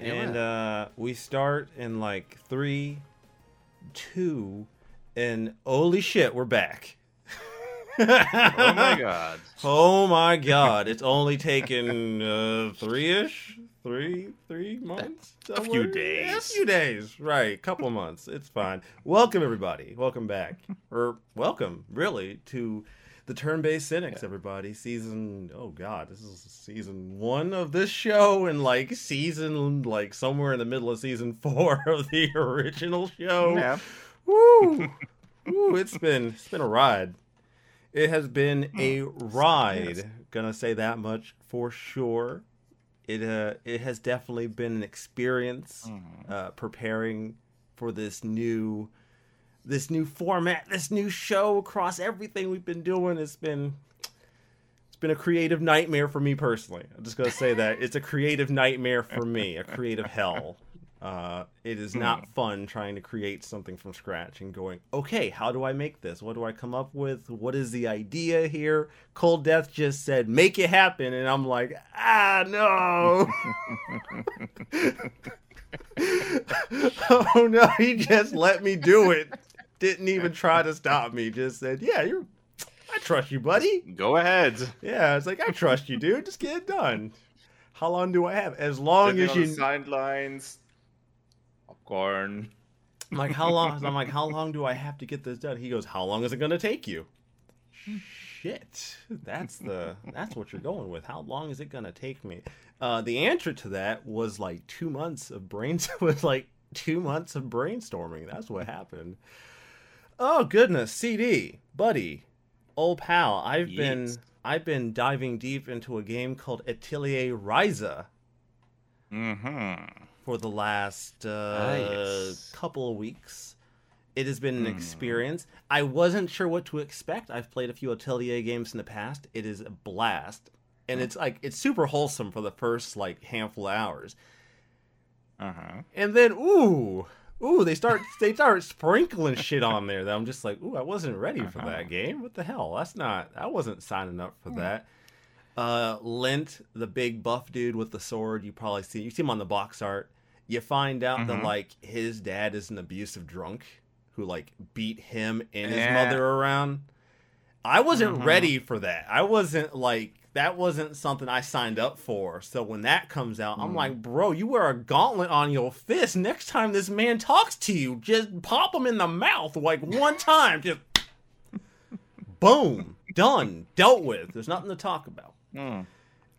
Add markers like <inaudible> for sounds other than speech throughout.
and uh, we start in like three, two, and holy shit, we're back. oh my <laughs> god. Oh my god! It's only taken uh, three-ish, three, three months, A few days. a few days, right? Couple months. It's fine. Welcome everybody. Welcome back, <laughs> or welcome really to the Turn-Based Cynics. Everybody, season. Oh god, this is season one of this show, and like season like somewhere in the middle of season <laughs> four of the original show. Yeah. Woo! <laughs> Woo! It's been it's been a ride. It has been a ride. Yes. Gonna say that much for sure. It uh it has definitely been an experience uh preparing for this new this new format, this new show across everything we've been doing. It's been it's been a creative nightmare for me personally. I'm just gonna say that it's a creative nightmare for me, a creative hell. Uh, it is not fun trying to create something from scratch and going, okay, how do I make this? What do I come up with? What is the idea here? Cold Death just said, make it happen. And I'm like, ah, no. <laughs> <laughs> oh, no. He just let me do it. Didn't even try to stop me. Just said, yeah, you're, I trust you, buddy. Go ahead. Yeah, it's like, I trust you, dude. Just get it done. How long do I have? As long Sitting as you sidelines. Popcorn. I'm like, how long? I'm like, how long do I have to get this done? He goes, how long is it gonna take you? Shit, that's the that's what you're going with. How long is it gonna take me? Uh, the answer to that was like two months of brain <laughs> was like two months of brainstorming. That's what happened. Oh goodness, CD, buddy, old pal. I've been I've been diving deep into a game called Atelier Ryza Mm-hmm. for the last uh, Ah, yes. couple of weeks. It has been an Hmm. experience. I wasn't sure what to expect. I've played a few Atelier games in the past. It is a blast, and it's like it's super wholesome for the first like handful of hours, Uh-huh. and then ooh, ooh, they start they start sprinkling shit on there that I'm just like, ooh, I wasn't ready for Uh-huh. that game. What the hell? That's not. I wasn't signing up Hmm. for that. Uh, Lent, the big buff dude with the sword, you probably see. You see him on the box art. You find out that Mhm. like his dad is an abusive drunk who like beat him and his Yeah. mother around. I wasn't Mhm. ready for that. I wasn't like that wasn't something I signed up for. So when that comes out, I'm Mhm. like, bro, you wear a gauntlet on your fist. Next time this man talks to you, just pop him in the mouth like one <laughs> time. Just boom, done, dealt with. There's nothing to talk about. Hmm.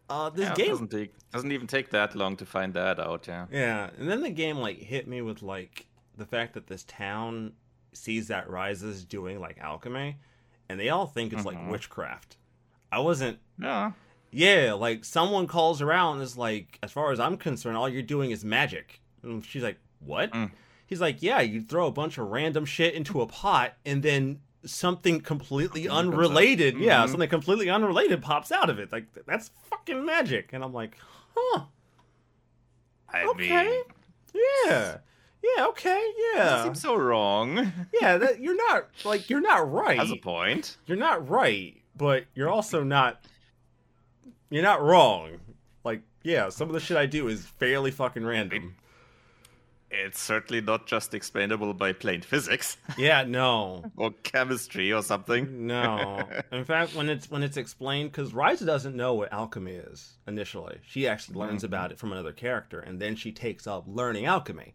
Uh, this Yeah, game doesn't take doesn't even take that long to find that out, yeah. yeah, and then the game like hit me with like the fact that this town sees that Ryza's doing like alchemy, and they all think it's like Mhm. witchcraft. I wasn't. Yeah. Yeah, like someone calls around and is like, as far as I'm concerned, all you're doing is magic. And she's like, what? Mm. He's like, yeah, you throw a bunch of random shit into a pot, and then something completely Comes out. unrelated, yeah, Mhm. something completely unrelated pops out of it. Like that's fucking magic. And I'm like, huh. I Okay. mean Yeah. Yeah, okay, that yeah. seems so wrong. Yeah, that you're not like you're not right. Has a point. You're not right, but you're also not you're not wrong. Like, yeah, some of the shit I do is fairly fucking random. It's certainly not just explainable by plain physics <laughs> Yeah, no. or chemistry or something. No. <laughs> In fact, when it's when it's explained cuz Ryza doesn't know what alchemy is initially. She actually learns Mhm. about it from another character and then she takes up learning alchemy.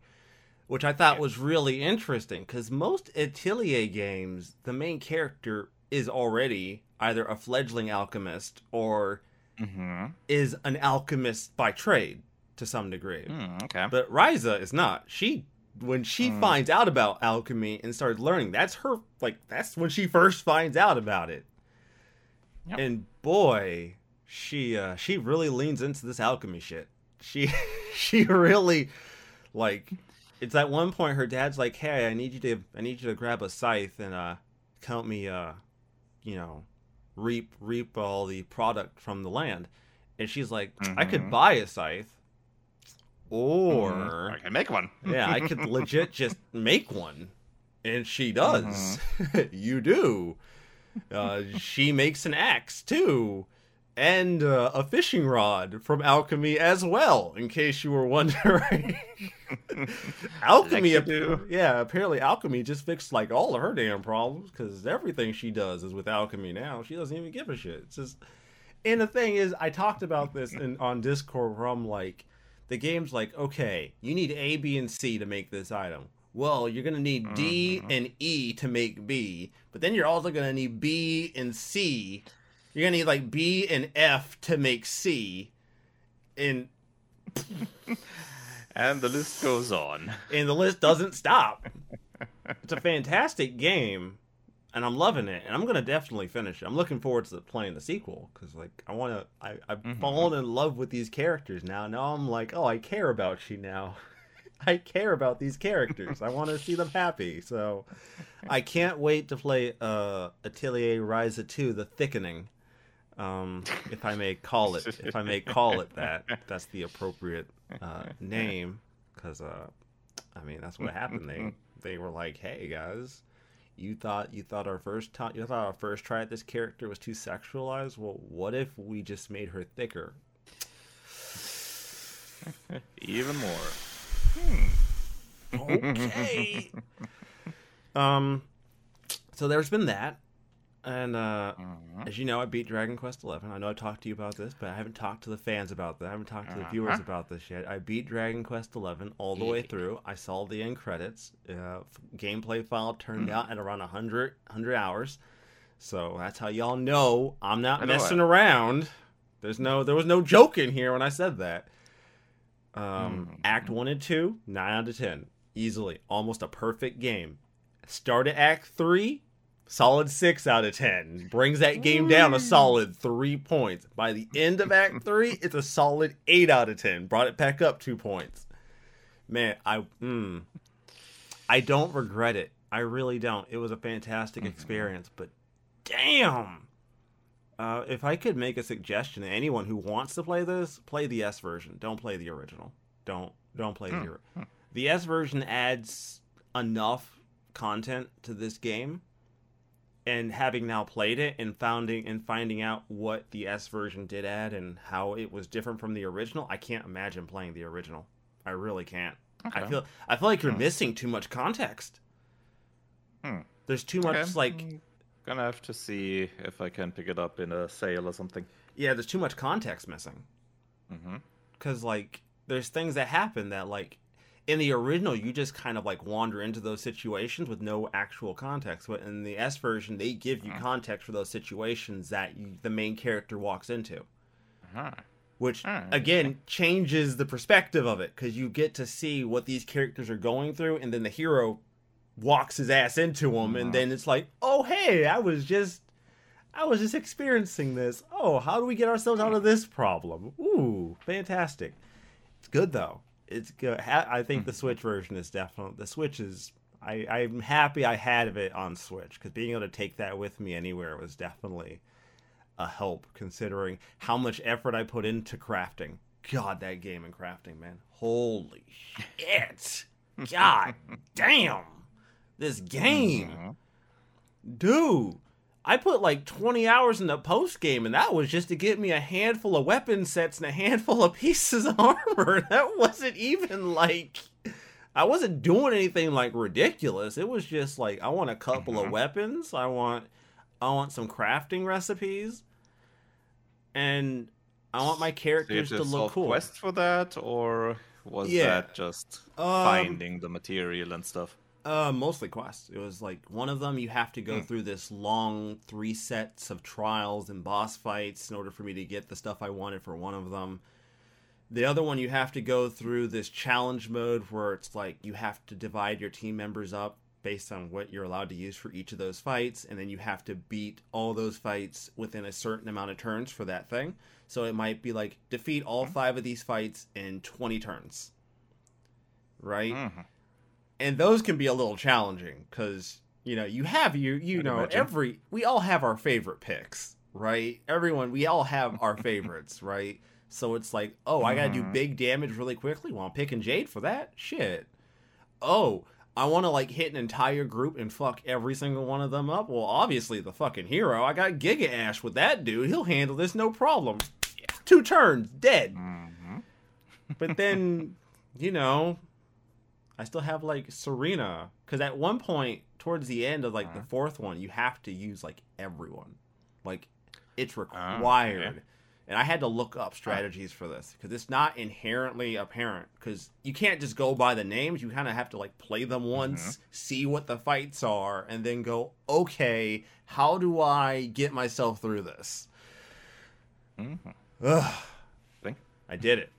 Which I thought was really interesting cuz most Atelier games, the main character is already either a fledgling alchemist or Mm-hmm. is an alchemist by trade to some degree. Mm, okay. But Ryza is not. She when she Hmm. finds out about alchemy and starts learning, that's her like that's when she first finds out about it. Yep. And boy, she uh she really leans into this alchemy shit. She <laughs> she really like it's at one point her dad's like, "Hey, I need you to I need you to grab a scythe and uh help me uh you know, reap reap all the product from the land." And she's like, "I could Mhm. buy a scythe or Mm, I can make one. <laughs> yeah, I could legit just make one. And she does. <laughs> you do. Uh, she makes an axe too. And uh, a fishing rod from Alchemy as well, in case you were <laughs> wondering. <laughs> Alchemy, yeah, apparently Alchemy just fixed like all of her damn problems because everything she does is with Alchemy now. She doesn't even give a shit. It's just, and the thing is, I talked about this in, on Discord where I'm like, the game's like, okay, you need A, B, and C to make this item. Well, you're gonna need D Mhm. and E to make B, but then you're also gonna need B and C. You're gonna need like B and F to make C, and And the list goes on. and the list doesn't stop. It's a fantastic game, and I'm loving it, and I'm gonna definitely finish it. I'm looking forward to playing the sequel because, like, I want to. I I've Mhm. fallen in love with these characters now. Now I'm like, oh, I care about you now. <laughs> I care about these characters. I want to see them happy. So, I can't wait to play uh, Atelier Ryza 2: The Thickening. Um, if I may <laughs> call it, if I may call it that, that's the appropriate uh, name. Because, uh, I mean, that's what happened. They they were like, "Hey guys, you thought you thought our first time you thought our first try at this character was too sexualized. Well, what if we just made her thicker? <laughs> Even more. Okay. <laughs> um, so there's been that, and uh, Mhm. as you know, I beat Dragon Quest Eleven. I know I talked to you about this, but I haven't talked to the fans about that. I haven't talked to the viewers Uh-huh. about this yet. I beat Dragon Quest Eleven all the way through. I saw the end credits. Uh, gameplay file turned Hmm. out at around 100, 100 hours. So that's how y'all know I'm not know messing it. around. There's no, there was no joke in here when I said that. Um, Mhm. Act one and two, nine out of ten, easily, almost a perfect game. Start at Act three, solid six out of ten. Brings that game down a solid three points. By the end of Act three, it's a solid eight out of ten. Brought it back up two points. Man, I mm, I don't regret it. I really don't. It was a fantastic Mhm. experience, but damn. Uh, if I could make a suggestion to anyone who wants to play this, play the S version. Don't play the original. Don't don't play the Hmm. the S version adds enough content to this game. And having now played it and founding and finding out what the S version did add and how it was different from the original, I can't imagine playing the original. I really can't. I feel I feel like you're Hmm. missing too much context. Hmm. There's too much Okay. like Gonna have to see if I can pick it up in a sale or something. yeah, there's too much context missing. hmm because like there's things that happen that like in the original you just kind of like wander into those situations with no actual context. But in the s version they give you Mhm. context for those situations that you, the main character walks into. Uh-huh. which Ah, again changes the perspective of it because you get to see what these characters are going through and then the hero walks his ass into them and then it's like oh hey i was just i was just experiencing this. Oh how do we get ourselves out of this problem? Ooh fantastic. It's good though it's good i think the switch version is definitely the switch is I, i'm happy i had it on switch because being able to take that with me anywhere was definitely a help considering how much effort I put into crafting. God, that game and crafting, man. Holy shit. God <laughs> damn. This game. Mhm. Dude, I put like 20 hours in the post game, and that was just to get me a handful of weapon sets and a handful of <laughs> pieces of armor. <laughs> That wasn't even like. I wasn't doing anything like ridiculous. It was just like I want a couple of Mhm. weapons. I want I want some crafting recipes. And I want my characters you to look cool. quest for that, or was Yeah. that just Um, finding the material and stuff? Uh, mostly quests. It was like one of them you have to go Hmm. through this long three sets of trials and boss fights in order for me to get the stuff I wanted for one of them. The other one you have to go through this challenge mode where it's like you have to divide your team members up based on what you're allowed to use for each of those fights and then you have to beat all those fights within a certain amount of turns for that thing. So it might be like defeat all Hmm. 5 of these fights in 20 turns. Right? Mhm. And those can be a little challenging because you know you have you you I'd know imagine. every we all have our favorite picks right everyone we all have our favorites right so it's like oh i gotta do Mhm. big damage really quickly well i'm picking jade for that shit oh I want to like hit an entire group and fuck every single one of them up. Well, obviously the fucking hero. I got Gigaslash with that dude. He'll handle this no problem. Two turns, dead. Mm-hmm. But then, you know, I still have like Serena because at one point towards the end of like the Uh-huh. fourth one, you have to use like everyone, like it's Ah, required. okay. And I had to look up strategies for this because it's not inherently apparent. Because you can't just go by the names; you kind of have to like play them once, see what the fights are, and then go, okay, how do I get myself through this? Mhm. Ugh. Think? I did it,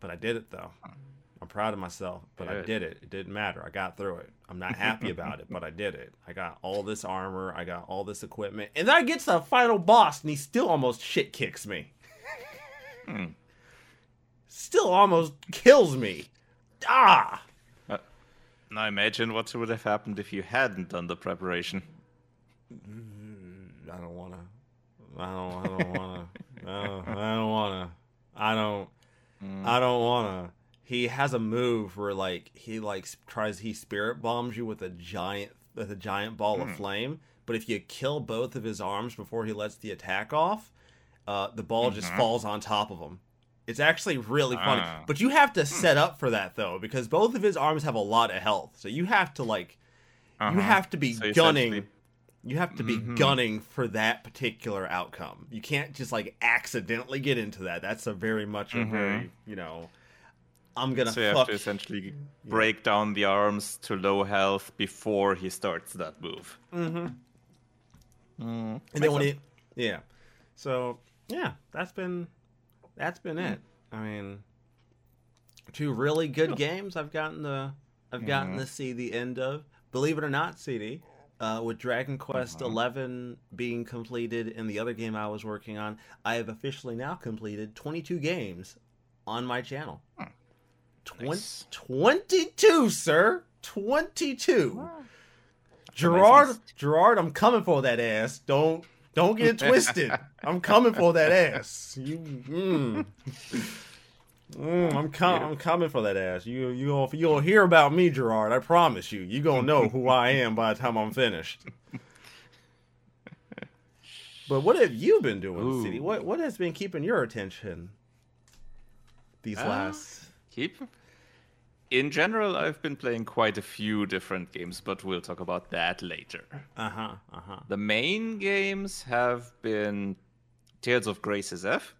but I did it though. I'm proud of myself, but I did it. It didn't matter. I got through it. I'm not happy <laughs> about it, but I did it. I got all this armor. I got all this equipment, and then I get to the final boss, and he still almost shit kicks me. Hmm. Still almost kills me. Ah. Now imagine what would have happened if you hadn't done the preparation. I don't wanna. I don't. I don't wanna. <laughs> I don't, I don't wanna. I don't. I don't wanna. He has a move where like he like tries he spirit bombs you with a giant with a giant ball of flame. But if you kill both of his arms before he lets the attack off, uh, the ball just falls on top of him. It's actually really funny. Ah. But you have to set up for that though, because both of his arms have a lot of health. So you have to like you Uh-huh. have to be So gunning. essentially- You have to be Mhm. gunning for that particular outcome. You can't just like accidentally get into that. That's a very much a Mhm. very you know. I'm gonna So you have to essentially break down the arms to low health before he starts that move. hmm Mm. And then when he, yeah. So yeah, that's been that's been it. I mean, two really good games. I've gotten the I've gotten Mhm. to see the end of. Believe it or not, CD. Uh, with Dragon Quest Mhm. Eleven being completed and the other game I was working on, I have officially now completed 22 games on my channel. Hmm. Twen- Nice. 22, sir. 22. Wow. Gerard, nice Gerard, I'm coming for that ass. Don't don't get it twisted. <laughs> I'm coming for that ass. You, mm. Mm, I'm com- I'm coming for that ass. You you gonna you'll hear about me, Gerard. I promise you. You gonna know who I am by the time I'm finished. But what have you been doing, Ooh. CD? What what has been keeping your attention these Ah. last? Keep. In general, I've been playing quite a few different games, but we'll talk about that later. Uh huh. Uh huh. The main games have been Tales of Graces F.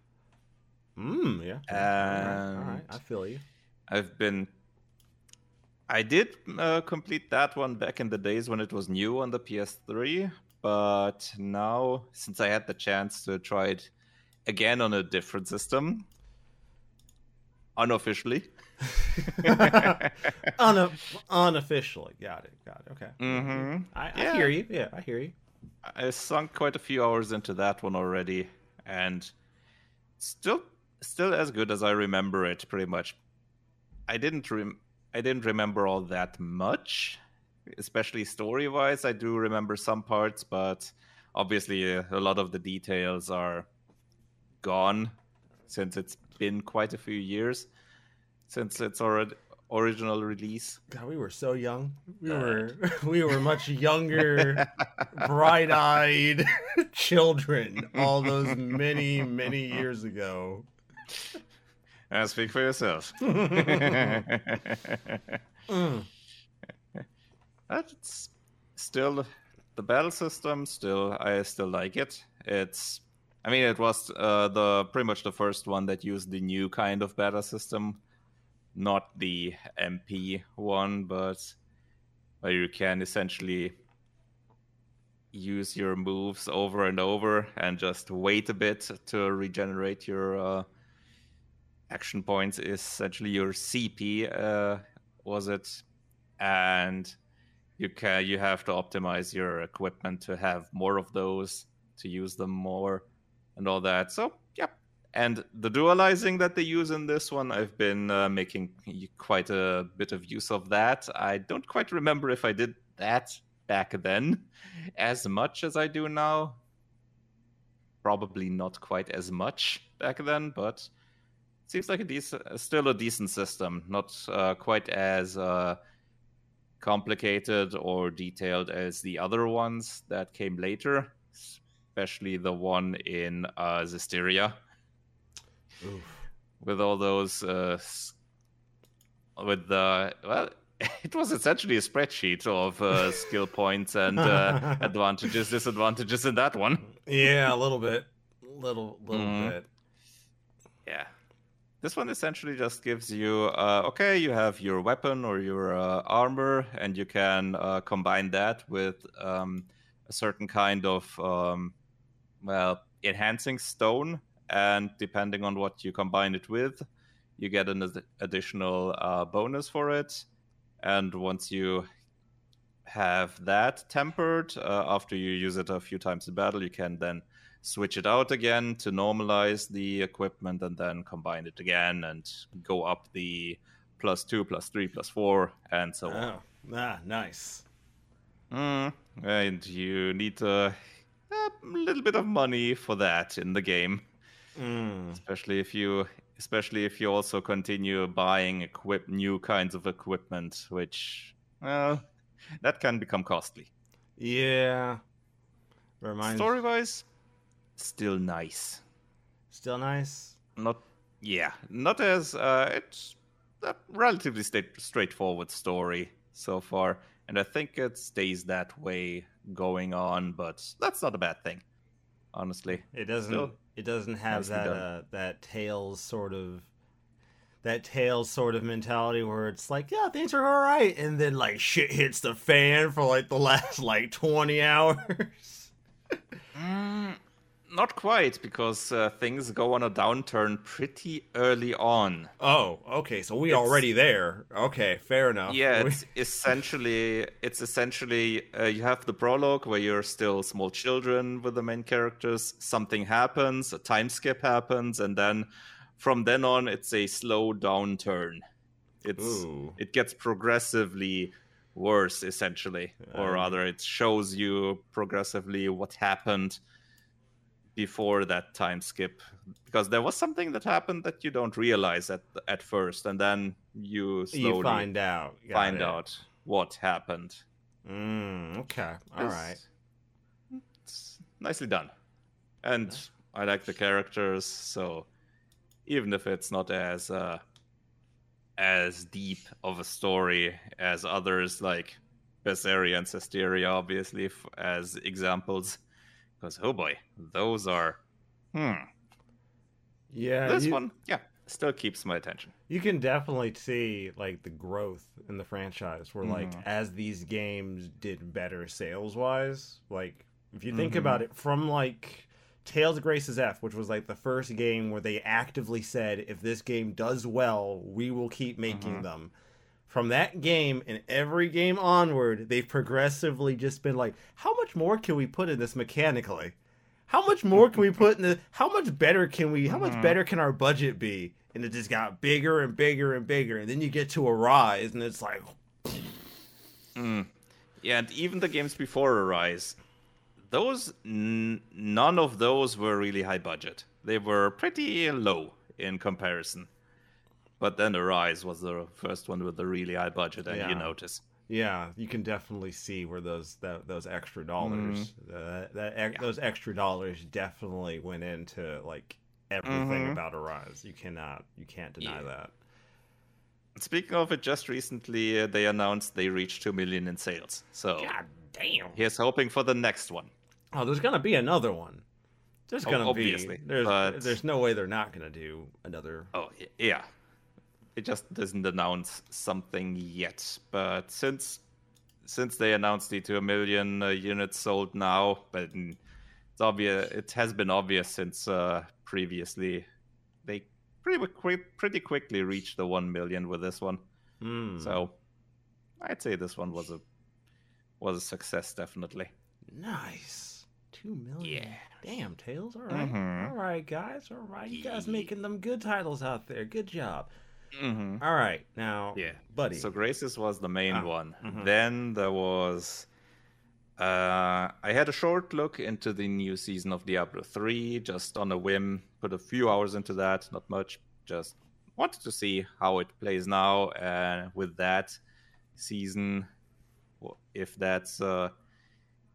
Mm, yeah. all right, all right. I feel you. I've been. I did uh, complete that one back in the days when it was new on the PS3, but now, since I had the chance to try it again on a different system, unofficially, <laughs> Una- unofficially. Got it. Got it. Okay. hmm I, I Yeah. hear you. Yeah, I hear you. I sunk quite a few hours into that one already, and still, still as good as I remember it, pretty much. I didn't rem- I didn't remember all that much, especially story wise. I do remember some parts, but obviously uh, a lot of the details are gone since it's been quite a few years since its already original release. God, we were so young. We were <laughs> we were much younger, <laughs> bright-eyed <laughs> children all those many many years ago. Uh, speak for yourself. Mm. That's still the battle system. Still, I still like it. It's, I mean, it was uh, the pretty much the first one that used the new kind of battle system, not the MP one, but where you can essentially use your moves over and over and just wait a bit to regenerate your uh, action points. Essentially, your CP uh, was it, and you can you have to optimize your equipment to have more of those to use them more and all that. So yeah, and the dualizing that they use in this one, I've been uh, making quite a bit of use of that. I don't quite remember if I did that back then as much as I do now. Probably not quite as much back then, but seems like a still a decent system. Not uh, quite as uh, complicated or detailed as the other ones that came later, especially the one in uh, Zestiria. With all those, uh, with the well, <laughs> it was essentially a spreadsheet of uh, <laughs> skill points and uh, <laughs> advantages, disadvantages in that one. Yeah, a little bit, little, little Mhm. bit. Yeah. This one essentially just gives you, uh, okay, you have your weapon or your uh, armor, and you can uh, combine that with um, a certain kind of, um, well, enhancing stone. And depending on what you combine it with, you get an ad- additional uh, bonus for it. And once you have that tempered, uh, after you use it a few times in battle, you can then switch it out again to normalize the equipment and then combine it again and go up the plus two, plus three, plus four, and so on. Oh, ah, nice. Mm, and you need uh, a little bit of money for that in the game, Mm. especially if you, especially if you also continue buying equip new kinds of equipment, which, well, that can become costly. Yeah. Reminds. Story wise, still nice. Still nice. not yeah not as uh it's a relatively sta- straightforward story so far and i think it stays that way going on but that's not a bad thing honestly It doesn't. Still it doesn't have that uh, that Tales sort of that Tales sort of mentality where it's like, yeah, things are all right, and then like shit hits the fan for like the last like twenty hours. <laughs> mm, not quite because uh, things go on a downturn pretty early on oh, okay, so we It's- already there. Okay, fair enough. yeah We- <laughs> it's essentially it's essentially uh, you have the prologue where you're still small children with the main characters something happens a time skip happens and then from then on it's a slow downturn it's Ooh. it gets progressively worse essentially or Um. rather it shows you progressively what happened before that time skip because there was something that happened that you don't realize at at first and then you slowly you find out. Got find it. out what happened. Mm, okay. All It's- right. It's nicely done. And I like the characters, so even if it's not as uh, as deep of a story as others like Berseria and Zestiria, obviously, f- as examples, because oh boy, those are. Hmm. Yeah. this you- one, yeah, still keeps my attention. you can definitely see like the growth in the franchise where like Mhm. as these games did better sales wise like if you think Mhm. about it from like Tales of Graces F which was like the first game where they actively said if this game does well we will keep making Mhm. them from that game and every game onward they've progressively just been like how much more can we put in this mechanically how much more can we put in the how much better can we how much Mhm. better can our budget be and it just got bigger and bigger and bigger and then you get to Arise and it's like Mm. Yeah, and even the games before Arise, those n- none of those were really high budget. They were pretty low in comparison. But then Arise was the first one with the really high budget, and Yeah. you notice. yeah you can definitely see where those that, those extra dollars Mm-hmm. uh, that ex- those extra dollars definitely went into like everything Mhm. about Arise you cannot you can't deny Yeah. that Speaking of it, just recently uh, they announced they reached two million in sales. So god damn here's hoping for the next one. oh there's gonna be another one there's Oh, gonna obviously, be there's but- there's no way they're not gonna do another Oh yeah, it just doesn't announce something yet. But since since they announced the two million uh, units sold now, but mm, it's obvious it has been obvious since uh, previously they pretty quick, pretty quickly reached the one million with this one. Hmm. So I'd say this one was a was a success definitely. Nice. Two million. Yeah. Damn, Tales. All right. Mhm. All right, guys. All right. You guys making them good titles out there. Good job. Mm-hmm. All right. Now, Yeah. buddy. So Graces was the main Ah, one. mhm. Then there was. Uh, I had a short look into the new season of Diablo 3 just on a whim. Put a few hours into that, not much. Just wanted to see how it plays now. And with that season, if that's uh,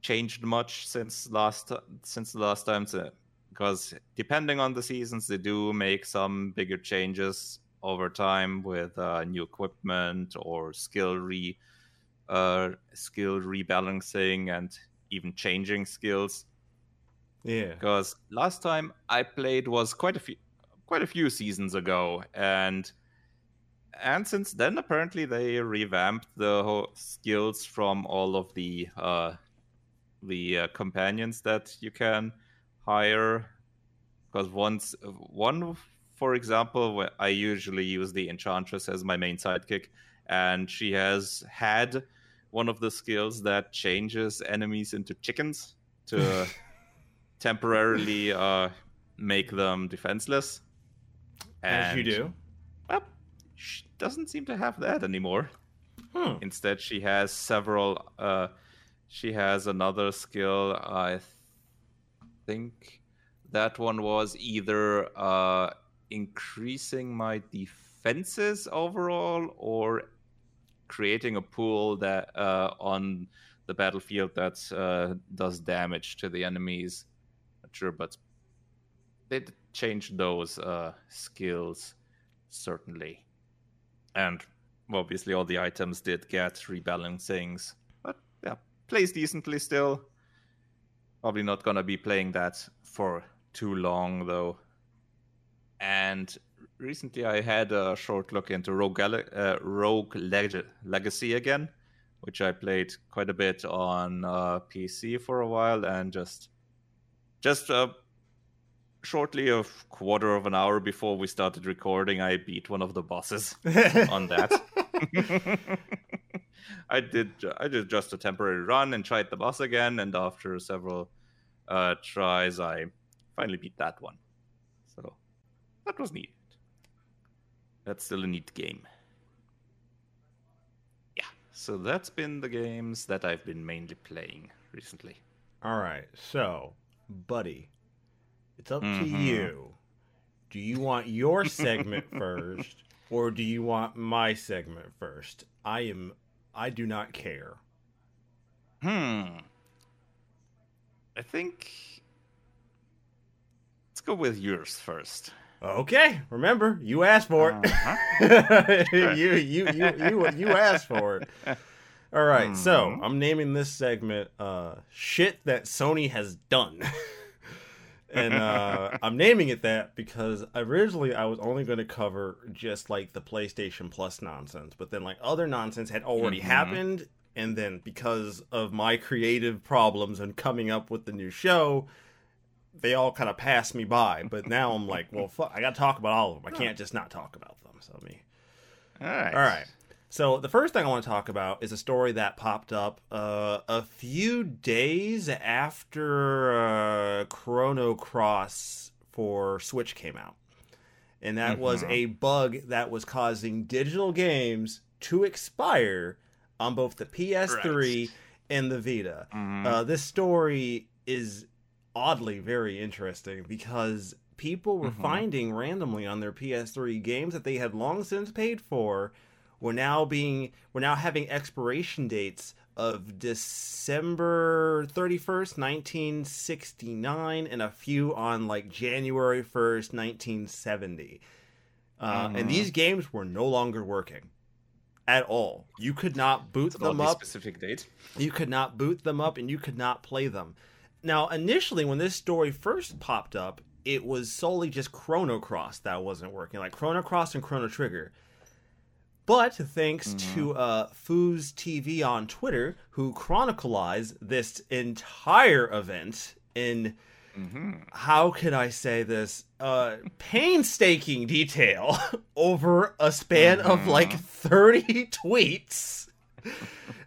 changed much since last since the last time. Because depending on the seasons, they do make some bigger changes over time with uh, new equipment or skill re uh, skill rebalancing and even changing skills. Yeah. Because last time I played was quite a few quite a few seasons ago, and and since then apparently they revamped the whole skills from all of the uh, the uh, companions that you can hire. Because once one, for example, I usually use the enchantress as my main sidekick, and she has had one of the skills that changes enemies into chickens to <laughs> temporarily uh, make them defenseless. And As you do. Well, she doesn't seem to have that anymore. Hmm. Instead, she has several. Uh, she has another skill. I think that one was either uh, increasing my defenses overall or creating a pool that uh, on the battlefield that uh, does damage to the enemies. Not sure, but they changed those uh, skills certainly, and obviously all the items did get rebalancings. But yeah, plays decently still. Probably not gonna be playing that for too long though. And recently I had a short look into Rogue, uh, Rogue Leg- Legacy again, which I played quite a bit on uh, PC for a while, and just just uh, shortly a quarter of an hour before we started recording, I beat one of the bosses <laughs> on that. <laughs> I did I did just a temporary run and tried the boss again, and after several uh, tries, I finally beat that one. So that was neat. That's still a neat game. Yeah, so that's been the games that I've been mainly playing recently. All right, so, buddy, it's up mm-hmm. to you. Do you want your <laughs> segment first, or do you want my segment first? I am. I do not care. Hmm. I think. Let's go with yours first. Okay, remember you asked for it. Uh-huh. <laughs> you, you you you you asked for it. All right, mm-hmm. so I'm naming this segment uh, "Shit That Sony Has Done," <laughs> and uh, I'm naming it that because originally I was only going to cover just like the PlayStation Plus nonsense, but then like other nonsense had already mm-hmm. happened, and then because of my creative problems and coming up with the new show they all kind of passed me by. But now I'm like, well, fuck, I got to talk about all of them. I can't just not talk about them. So me. All right. All right. So the first thing I want to talk about is a story that popped up uh, a few days after uh, Chrono Cross for Switch came out, and that mm-hmm. was a bug that was causing digital games to expire on both the PS3 right. and the Vita. Mm-hmm. Uh, this story is oddly very interesting because people were mm-hmm. finding randomly on their PS3 games that they had long since paid for were now being were now having expiration dates of December 31st, 1969 and a few on like January 1st, 1970. Uh, mm-hmm. and these games were no longer working at all. You could not boot them up. Specific date. You could not boot them up, and you could not play them. Now, initially, when this story first popped up, it was solely just Chrono Cross that wasn't working, like Chrono Cross and Chrono Trigger. But thanks mm-hmm. to uh, Foos TV on Twitter, who chronicled this entire event in mm-hmm. how could I say this? Uh, painstaking detail <laughs> over a span mm-hmm. of like 30 <laughs> tweets.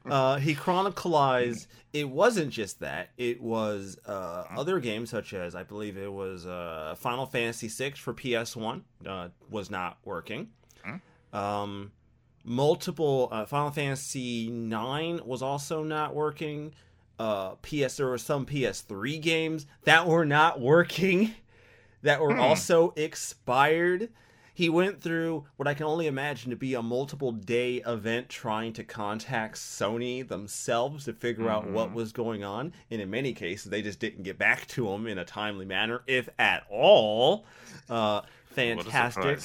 Uh, he chronicled it wasn't just that. It was uh, other games such as I believe it was uh, Final Fantasy VI for PS One uh, was not working. Um, multiple uh, Final Fantasy Nine was also not working. Uh, PS there were some PS3 games that were not working, <laughs> that were hmm. also expired. He went through what I can only imagine to be a multiple day event trying to contact Sony themselves to figure mm-hmm. out what mm-hmm. was going on. And in many cases, they just didn't get back to him in a timely manner, if at all. Uh, fantastic.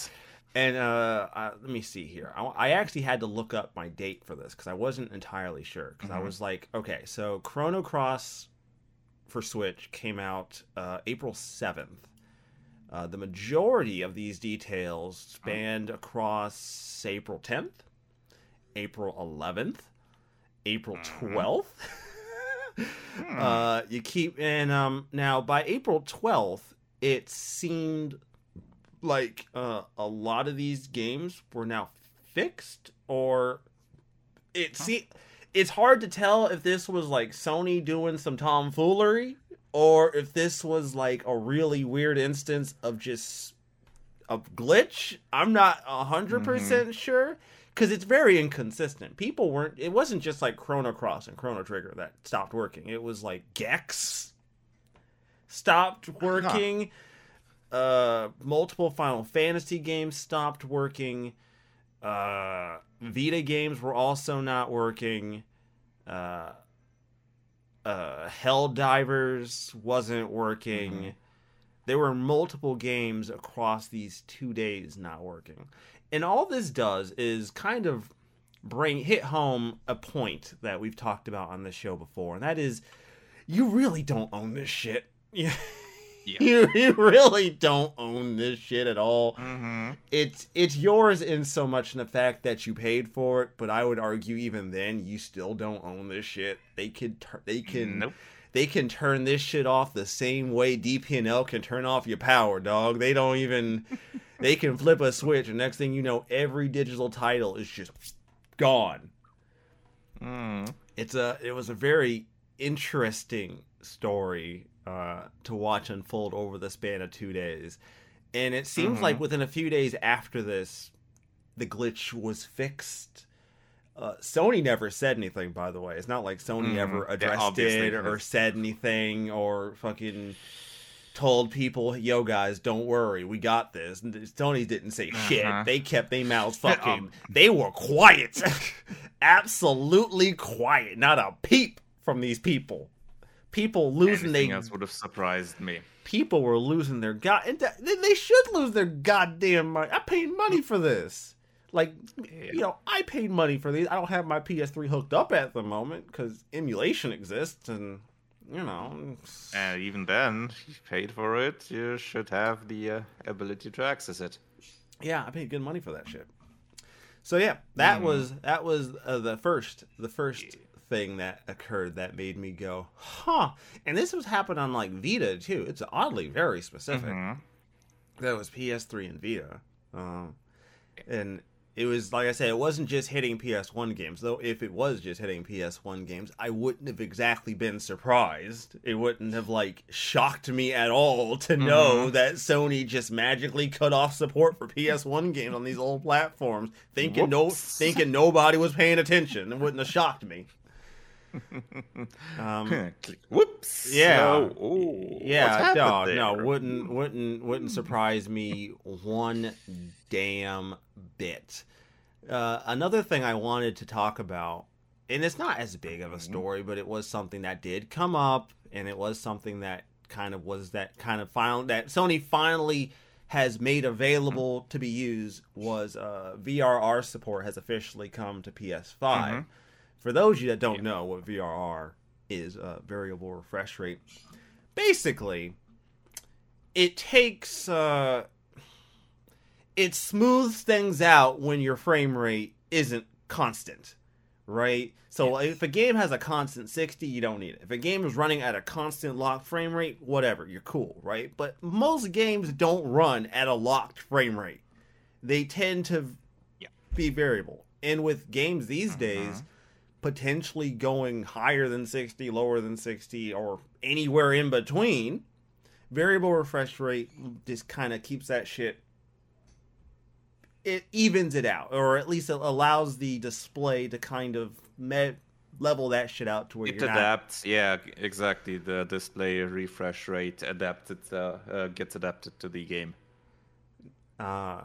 And uh, uh, let me see here. I, I, actually had to look up my date for this because I wasn't entirely sure. Because mm-hmm. I was like, okay, so Chrono Cross for Switch came out uh, April 7th. Uh, the majority of these details spanned across April 10th, April 11th, April 12th. Mm-hmm. <laughs> uh, you keep and um now by April 12th, it seemed like uh, a lot of these games were now fixed, or it huh? see it's hard to tell if this was like Sony doing some tomfoolery or if this was like a really weird instance of just a glitch. I'm not a hundred percent mm-hmm. sure because it's very inconsistent. People weren't. It wasn't just like Chrono Cross and Chrono Trigger that stopped working. It was like Gex stopped working. Huh. Uh, multiple Final Fantasy games stopped working. Uh, Vita games were also not working. Uh, uh, Helldivers wasn't working. Mm-hmm. There were multiple games across these two days not working. And all this does is kind of bring hit home a point that we've talked about on the show before, and that is you really don't own this shit. <laughs> Yeah. Yeah. You, <laughs> you really don't own this shit at all. Mm-hmm. It's it's yours in so much in the fact that you paid for it, but I would argue even then you still don't own this shit. They could they can nope. they can turn this shit off the same way DP&L can turn off your power, dog. They don't even <laughs> they can flip a switch and next thing you know every digital title is just gone. Mm. It's a it was a very interesting story uh, to watch unfold over the span of two days. And it seems mm-hmm. like within a few days after this, the glitch was fixed. Uh, Sony never said anything, by the way. It's not like Sony mm, ever addressed yeah, it or said anything or fucking told people, "Yo, guys, don't worry, we got this." And Sony didn't say uh-huh. shit. They kept their mouths <laughs> fucking. Um, they were quiet, <laughs> absolutely quiet. Not a peep from these people people losing their else would have surprised me. People were losing their god. And they should lose their goddamn money. I paid money for this. Like, yeah. you know, I paid money for these. I don't have my PS3 hooked up at the moment because emulation exists, and you know. And even then, you paid for it. You should have the uh, ability to access it. Yeah, I paid good money for that shit. So yeah, that mm. was that was uh, the first the first thing that occurred that made me go, huh. And this was happened on like Vita too. It's oddly very specific. Mm-hmm. That was PS3 and Vita. Um, and it was like I said, it wasn't just hitting PS1 games. Though if it was just hitting PS1 games, I wouldn't have exactly been surprised. It wouldn't have like shocked me at all to mm-hmm. know that Sony just magically cut off support for PS1 games on these old platforms, thinking Whoops. no, thinking nobody was paying attention. It wouldn't have shocked me <laughs> um, <laughs> Whoops. Yeah. Oh, yeah. No, there? no, wouldn't wouldn't wouldn't surprise me one damn bit. Uh, another thing I wanted to talk about, and it's not as big of a mm-hmm. story, but it was something that did come up, and it was something that kind of was that kind of found that Sony finally has made available to be used was uh, VRR support has officially come to PS5. Mm-hmm for those of you that don't yeah. know what VRR is, uh, variable refresh rate, basically, it takes uh, it smooths things out when your frame rate isn't constant, right? So yeah. if a game has a constant 60, you don't need it. If a game is running at a constant locked frame rate, whatever, you're cool, right? But most games don't run at a locked frame rate. They tend to yeah. be variable. And with games these uh-huh. days, potentially going higher than 60, lower than 60, or anywhere in between, variable refresh rate just kind of keeps that shit. It evens it out, or at least it allows the display to kind of me- level that shit out to where it adapts. Not... Yeah, exactly. The display refresh rate adapted uh, uh, gets adapted to the game. Uh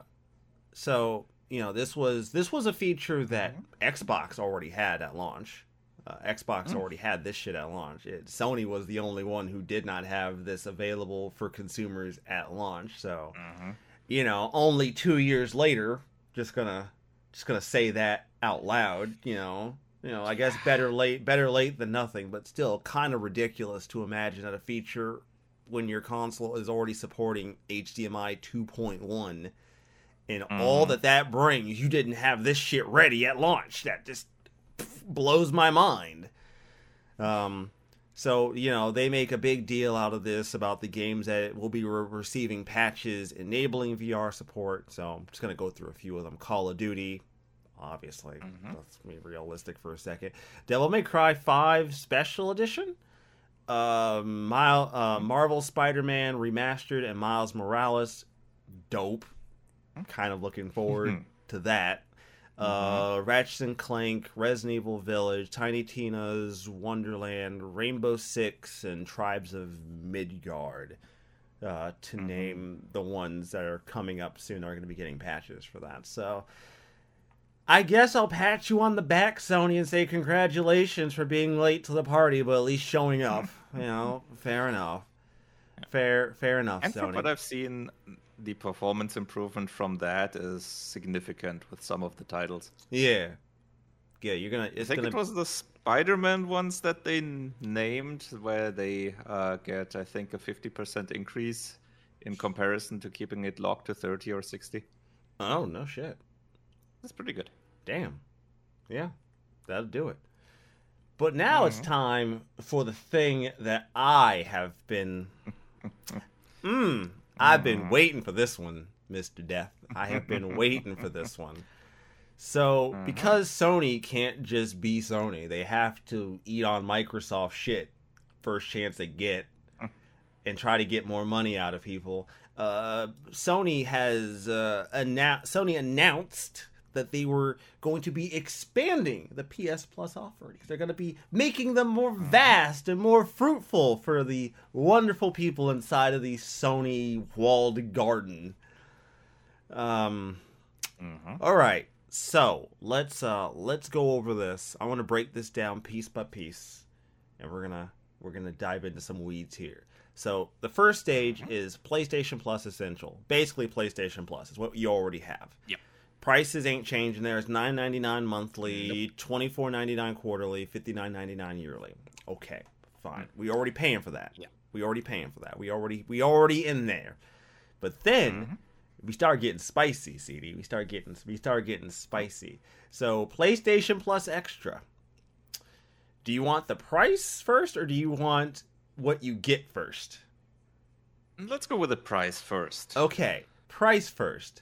so you know this was this was a feature that Xbox already had at launch. Uh, Xbox Mm. already had this shit at launch. It, Sony was the only one who did not have this available for consumers at launch. So Mhm. you know, only two years later, just gonna just gonna say that out loud. You know, you know, I guess better late better late than nothing, but still kind of ridiculous to imagine that a feature when your console is already supporting HDMI 2.1 and all Mhm. that that brings, you didn't have this shit ready at launch. That just blows my mind. Um, so you know they make a big deal out of this about the games that will be re- receiving patches enabling VRR support. So I'm just gonna go through a few of them. Call of Duty, obviously. Mhm. Let's be realistic for a second. Devil May Cry 5 Special Edition. Uh, Mile, uh, Marvel Spider-Man Remastered and Miles Morales, dope. Kind of looking <laughs> forward to that. Uh, Ratchet and Clank, Resident Evil Village, Tiny Tina's Wonderland, Rainbow Six, and Tribes of Midgard, uh, to Mhm. name the ones that are coming up soon. Are going to be getting patches for that. So, I guess I'll pat you on the back, Sony, and say congratulations for being late to the party, but at least showing up. <laughs> you know, fair enough. Fair, fair enough, And from Sony. what I've seen, the performance improvement from that is significant with some of the titles. yeah, yeah. You're gonna. I think gonna. it was the Spider-Man ones that they n- named, where they uh, get, I think, a 50% increase in comparison to keeping it locked to 30 or 60. Oh no, shit. That's pretty good. Damn. Yeah, that'll do it. But now it's Mhm. time for the thing that I have been. Mmm. <laughs> I've been Mhm. waiting for this one, Mr. Death. I have been <laughs> waiting for this one. So, Mhm. because Sony can't just be Sony, they have to eat on Microsoft shit first chance they get <laughs> and try to get more money out of people. Uh, Sony has uh, annou- Sony announced that they were going to be expanding the PS Plus offerings. They're going to be making them more vast and more fruitful for the wonderful people inside of the Sony walled garden. Um, hmm all right. So, let's uh let's go over this. I want to break this down piece by piece and we're going to we're to dive into some weeds here. So, the first stage is PlayStation Plus Essential. Basically PlayStation Plus is what you already have. Yep. Prices ain't changing there. It's nine ninety nine monthly, twenty four ninety nine quarterly, fifty nine ninety nine yearly. Okay, fine. We already paying for that. Yeah. We already paying for that. We already we already in there. But then Mhm. we start getting spicy, CD. We start getting we start getting spicy. So PlayStation Plus Extra. Do you want the price first, or do you want what you get first? Let's go with the price first. Okay, price first.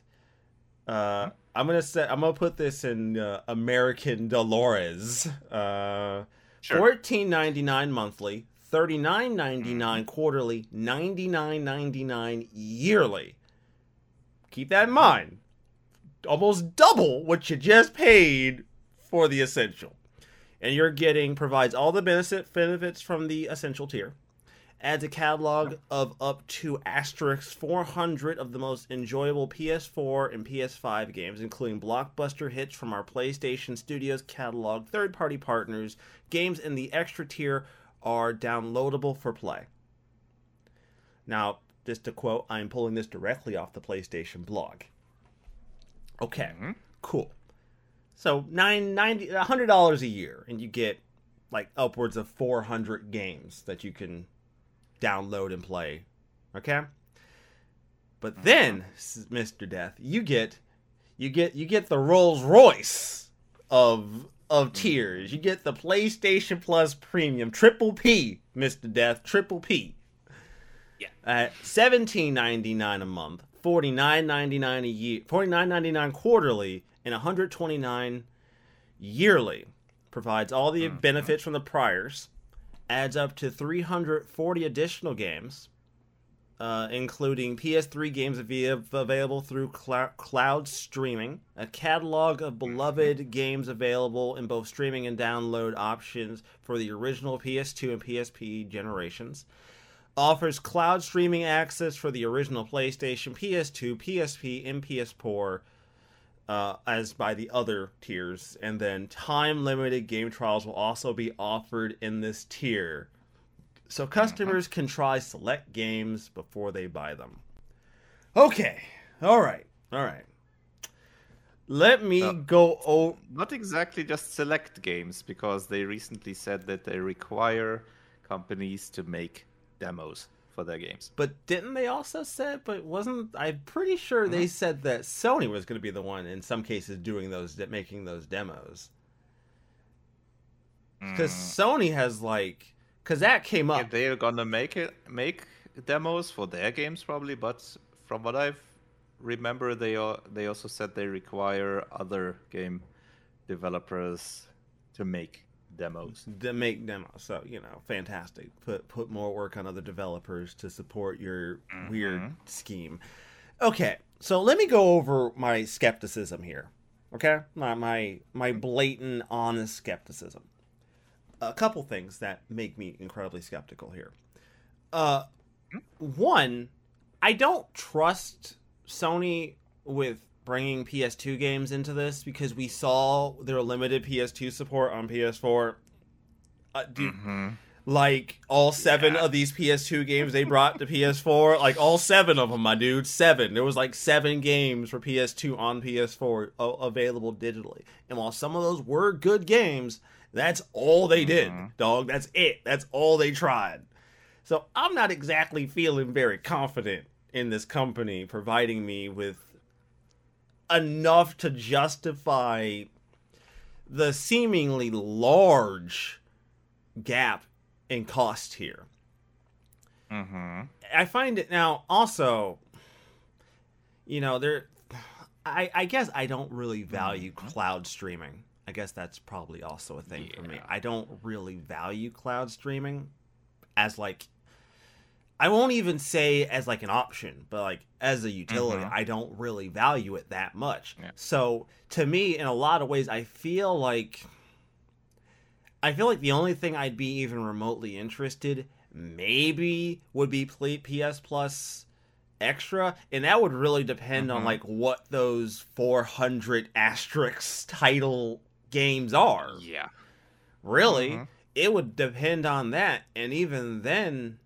Uh, I'm gonna say I'm gonna put this in uh, American Dolores. Uh, Sure. Fourteen ninety nine monthly, thirty nine ninety nine quarterly, ninety nine ninety nine yearly. Keep that in mind. Almost double what you just paid for the essential, and you're getting provides all the benefit benefits from the essential tier. Adds a catalog of up to asterisk 400 of the most enjoyable PS4 and PS5 games, including blockbuster hits from our PlayStation Studios catalog, third party partners. Games in the extra tier are downloadable for play. Now, just to quote, I'm pulling this directly off the PlayStation blog. Okay, Mhm. cool. So nine ninety a hundred dollars a year, and you get like upwards of four hundred games that you can download and play. Okay. But then, Mr. Death, you get you get you get the Rolls Royce of of tiers. You get the PlayStation Plus Premium Triple P, Mr. Death, Triple P. Yeah. At seventeen ninety nine a month, forty nine ninety nine a year, forty nine ninety nine quarterly, and one hundred twenty nine yearly. Provides all the Mhm. benefits from the priors. Adds up to three hundred forty additional games uh, including PS3 games av- available through clou- cloud streaming, a catalog of beloved games available in both streaming and download options for the original PS2 and PSP generations, offers cloud streaming access for the original PlayStation, PS2, PSP, and PS4, uh, as by the other tiers, and then time limited game trials will also be offered in this tier. So customers can try select games before they buy them. Okay, all right, all right. Let me Uh, go. Oh, Not exactly just select games, because they recently said that they require companies to make demos for their games. but didn't they also said? But wasn't I'm pretty sure they mm-hmm. said that Sony was going to be the one in some cases doing those, making those demos. Because mm. Sony has like, because that came Yeah, up. they're gonna make it make demos for their games probably, but from what I've remember, they al- they also said they require other game developers to make demos. to make demos. So you know, fantastic. Put put more work on other developers to support your weird scheme. Okay, so let me go over my skepticism here. Okay, my my my blatant, honest skepticism. A couple things that make me incredibly skeptical here. Uh, one, I don't trust Sony with bringing PS2 games into this because we saw their limited PS2 support on PS4. Uh, dude, like all seven Yeah. of these PS2 games they brought to PS4, like all seven of them, my dude, seven. There was like seven games for PS2 on PS4 a- available digitally, and while some of those were good games, that's all they did, dog. That's it. That's all they tried. So I'm not exactly feeling very confident in this company providing me with enough to justify the seemingly large gap in cost here. Mm-hmm. I find it now also, you know, there. I, I guess I don't really value cloud streaming. I guess that's probably also a thing for me. I don't really value cloud streaming as like I won't even say as like an option, but like as a utility, Mhm. I don't really value it that much. Yeah. So to me, in a lot of ways, I feel like I feel like the only thing I'd be even remotely interested maybe would be PS Plus extra, and that would really depend on Mhm. like what those 400 asterisk title games are. Yeah. Really, Mhm. it would depend on that, and even then,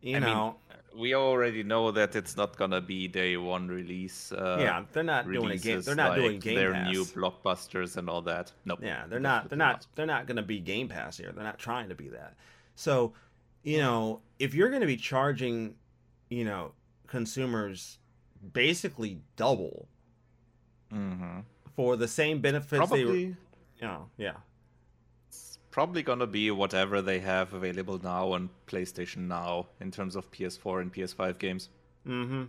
you I mean, know, We already know that it's not gonna be day one release. Uh, yeah, they're not doing a game. They're not doing like Game their Pass. new blockbusters and all that. Nope. Yeah, they're not. They're not. They're not going to be Game Pass here. They're not trying to be that. So, you know, if you're going to be charging, you know, consumers basically double Mm-hmm. for the same benefits they were, Probably, you know, yeah. Probably gonna be whatever they have available now on PlayStation Now in terms of PS4 and PS5 games, Mm-hmm.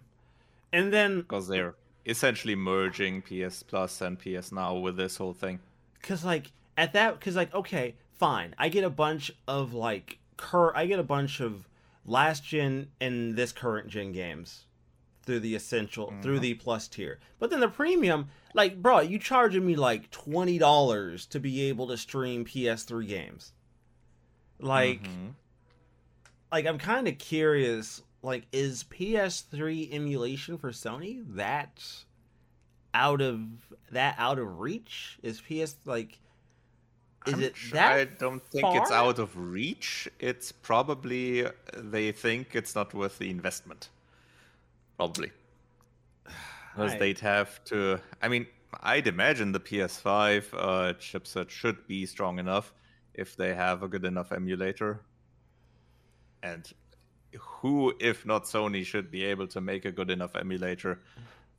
And then, because they're essentially merging PS Plus and PS Now with this whole thing. cause like at that, cause like okay, fine, I get a bunch of like cur, I get a bunch of last gen and this current gen games through the essential through the plus tier. But then the premium, like bro, you charging me like twenty dollars to be able to stream PS3 games. Like Mhm. like I'm kind of curious like is PS3 emulation for Sony that out of that out of reach? Is PS like is I'm it sure- that I don't think it's out of reach. It's probably they think it's not worth the investment. Probably. Because they'd have to. I mean, I'd imagine the PS5 uh, chipset should be strong enough if they have a good enough emulator. And who, if not Sony, should be able to make a good enough emulator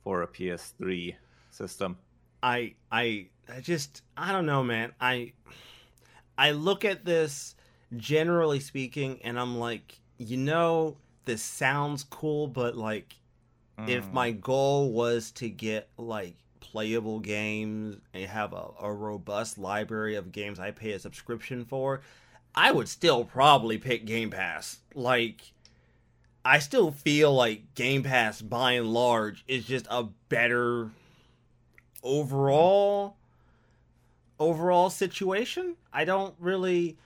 for a PS3 system? I I I just I don't know, man. I I look at this generally speaking and I'm like, you know, this sounds cool, but like if Mm. my goal was to get like playable games and have a, a robust library of games I pay a subscription for, I would still probably pick Game Pass. Like I still feel like Game Pass by and large is just a better overall overall situation. I don't really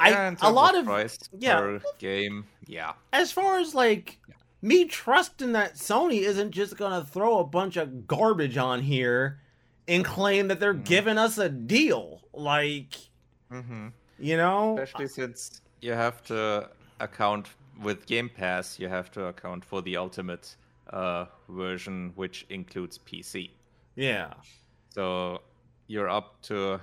Yeah, I in a lot of price yeah. game, yeah. as far as like me trusting that Sony isn't just gonna throw a bunch of garbage on here and claim that they're Mhm. giving us a deal. Like, Mm-hmm. you know, Especially since you have to account with Game Pass, you have to account for the ultimate uh, version, which includes PC. yeah, So you're up to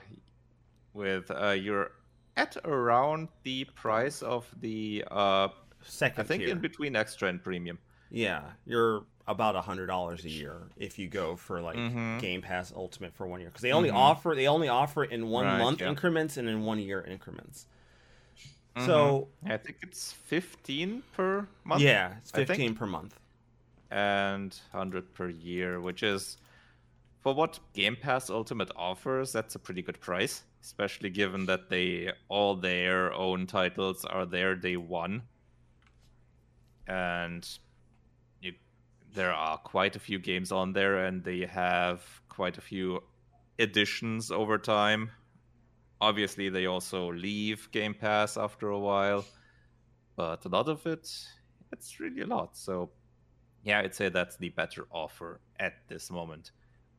with uh, you're at around the price of the uh, second I think tier. in between extra and premium. Yeah, you're about a hundred dollars a year if you go for like Mhm. Game Pass Ultimate for one year because they only Mhm. offer they only offer it in one Right, month yeah. increments and in one year increments. Mhm. So I think it's 15 per month. yeah, it's fifteen per month. and 100 per year, which is for what Game Pass Ultimate offers, that's a pretty good price, especially given that they all their own titles are there day one. And you, there are quite a few games on there, and they have quite a few additions over time. Obviously, they also leave Game Pass after a while, but a lot of it, it's really a lot. So yeah, I'd say that's the better offer at this moment.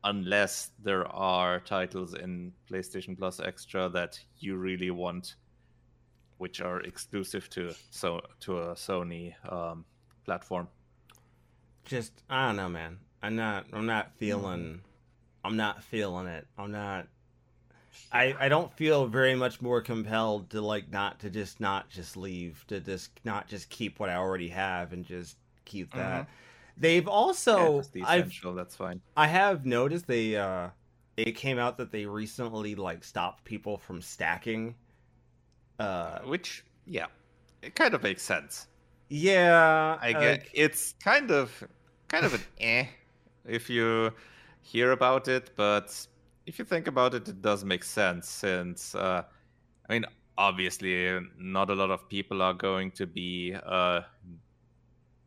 Unless there are titles in PlayStation Plus Extra that you really want, which are exclusive to so to a Sony um, platform. Just I don't know, man. I'm not. I'm not feeling. I'm not feeling it. I'm not. I I don't feel very much more compelled to like not to just not just leave to just not just keep what I already have and just keep that. They've also just the I've essential. That's fine. I have noticed they uh it came out that they recently like stopped people from stacking. Uh Which yeah, it kind of makes sense. yeah, I get like- it's kind of kind of an <laughs> eh if you hear about it, but if you think about it, it does make sense since uh, I mean, obviously, not a lot of people are going to be uh,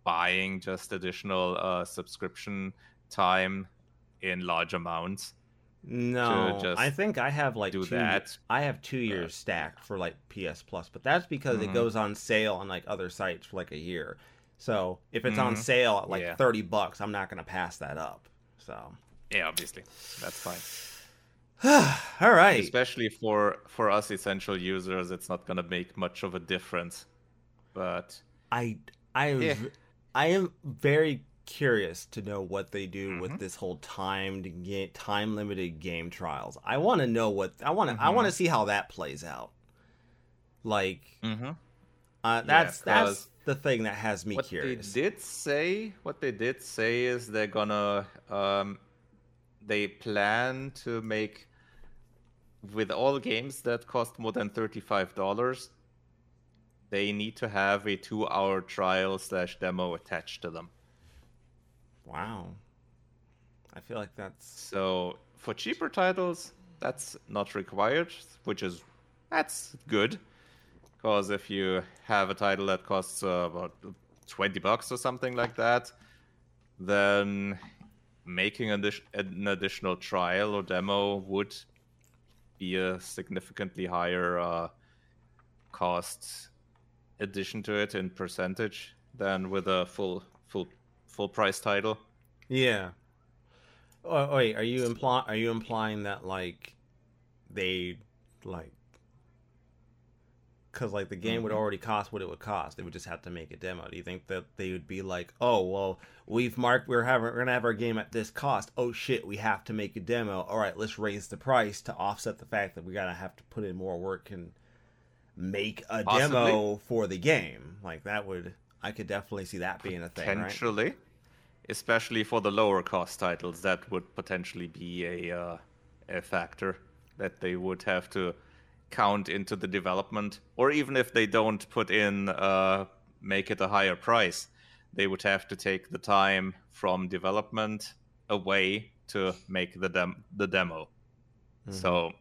buying just additional uh, subscription time in large amounts. No. I think I have like do two, that. I have 2 years stacked for like PS Plus, but that's because it Mhm. goes on sale on like other sites for like a year. So, if it's on Mhm. sale at like Yeah. 30 bucks, I'm not going to pass that up. So, Yeah, obviously, that's fine. <sighs> all right. Especially for for us essential users, it's not going to make much of a difference. But I I Yeah. I am very curious to know what they do with Mhm. this whole timed game, time limited game trials. I want to know what I want to I want to see how that plays out. Like mm-hmm. uh, that's that's 'cause the thing that has me what curious. they did say what they did say is they're gonna um, they plan to make with all games that cost more than $35 they need to have a two hour trial slash demo attached to them Wow. I feel like that's so for cheaper titles that's not required which is that's good because if you have a title that costs uh, about 20 bucks or something like that then making an, an additional trial or demo would be a significantly higher uh, cost addition to it in percentage than with a full full full price title yeah. Oh, wait, are you implying are you implying that like they like because like the game would Mhm. already cost what it would cost. They would just have to make a demo. Do you think that they would be like, oh well, we've marked we're having we're gonna have our game at this cost. Oh shit, we have to make a demo. All right, let's raise the price to offset the fact that we gotta have to put in more work and make a Possibly. demo for the game. Like that would I could definitely see that being a thing, right? Especially for the lower cost titles that would potentially be a uh, a factor that they would have to count into the development. Or even if they don't put in uh, make it a higher price they would have to take the time from development away to make the dem- the demo. Mhm. so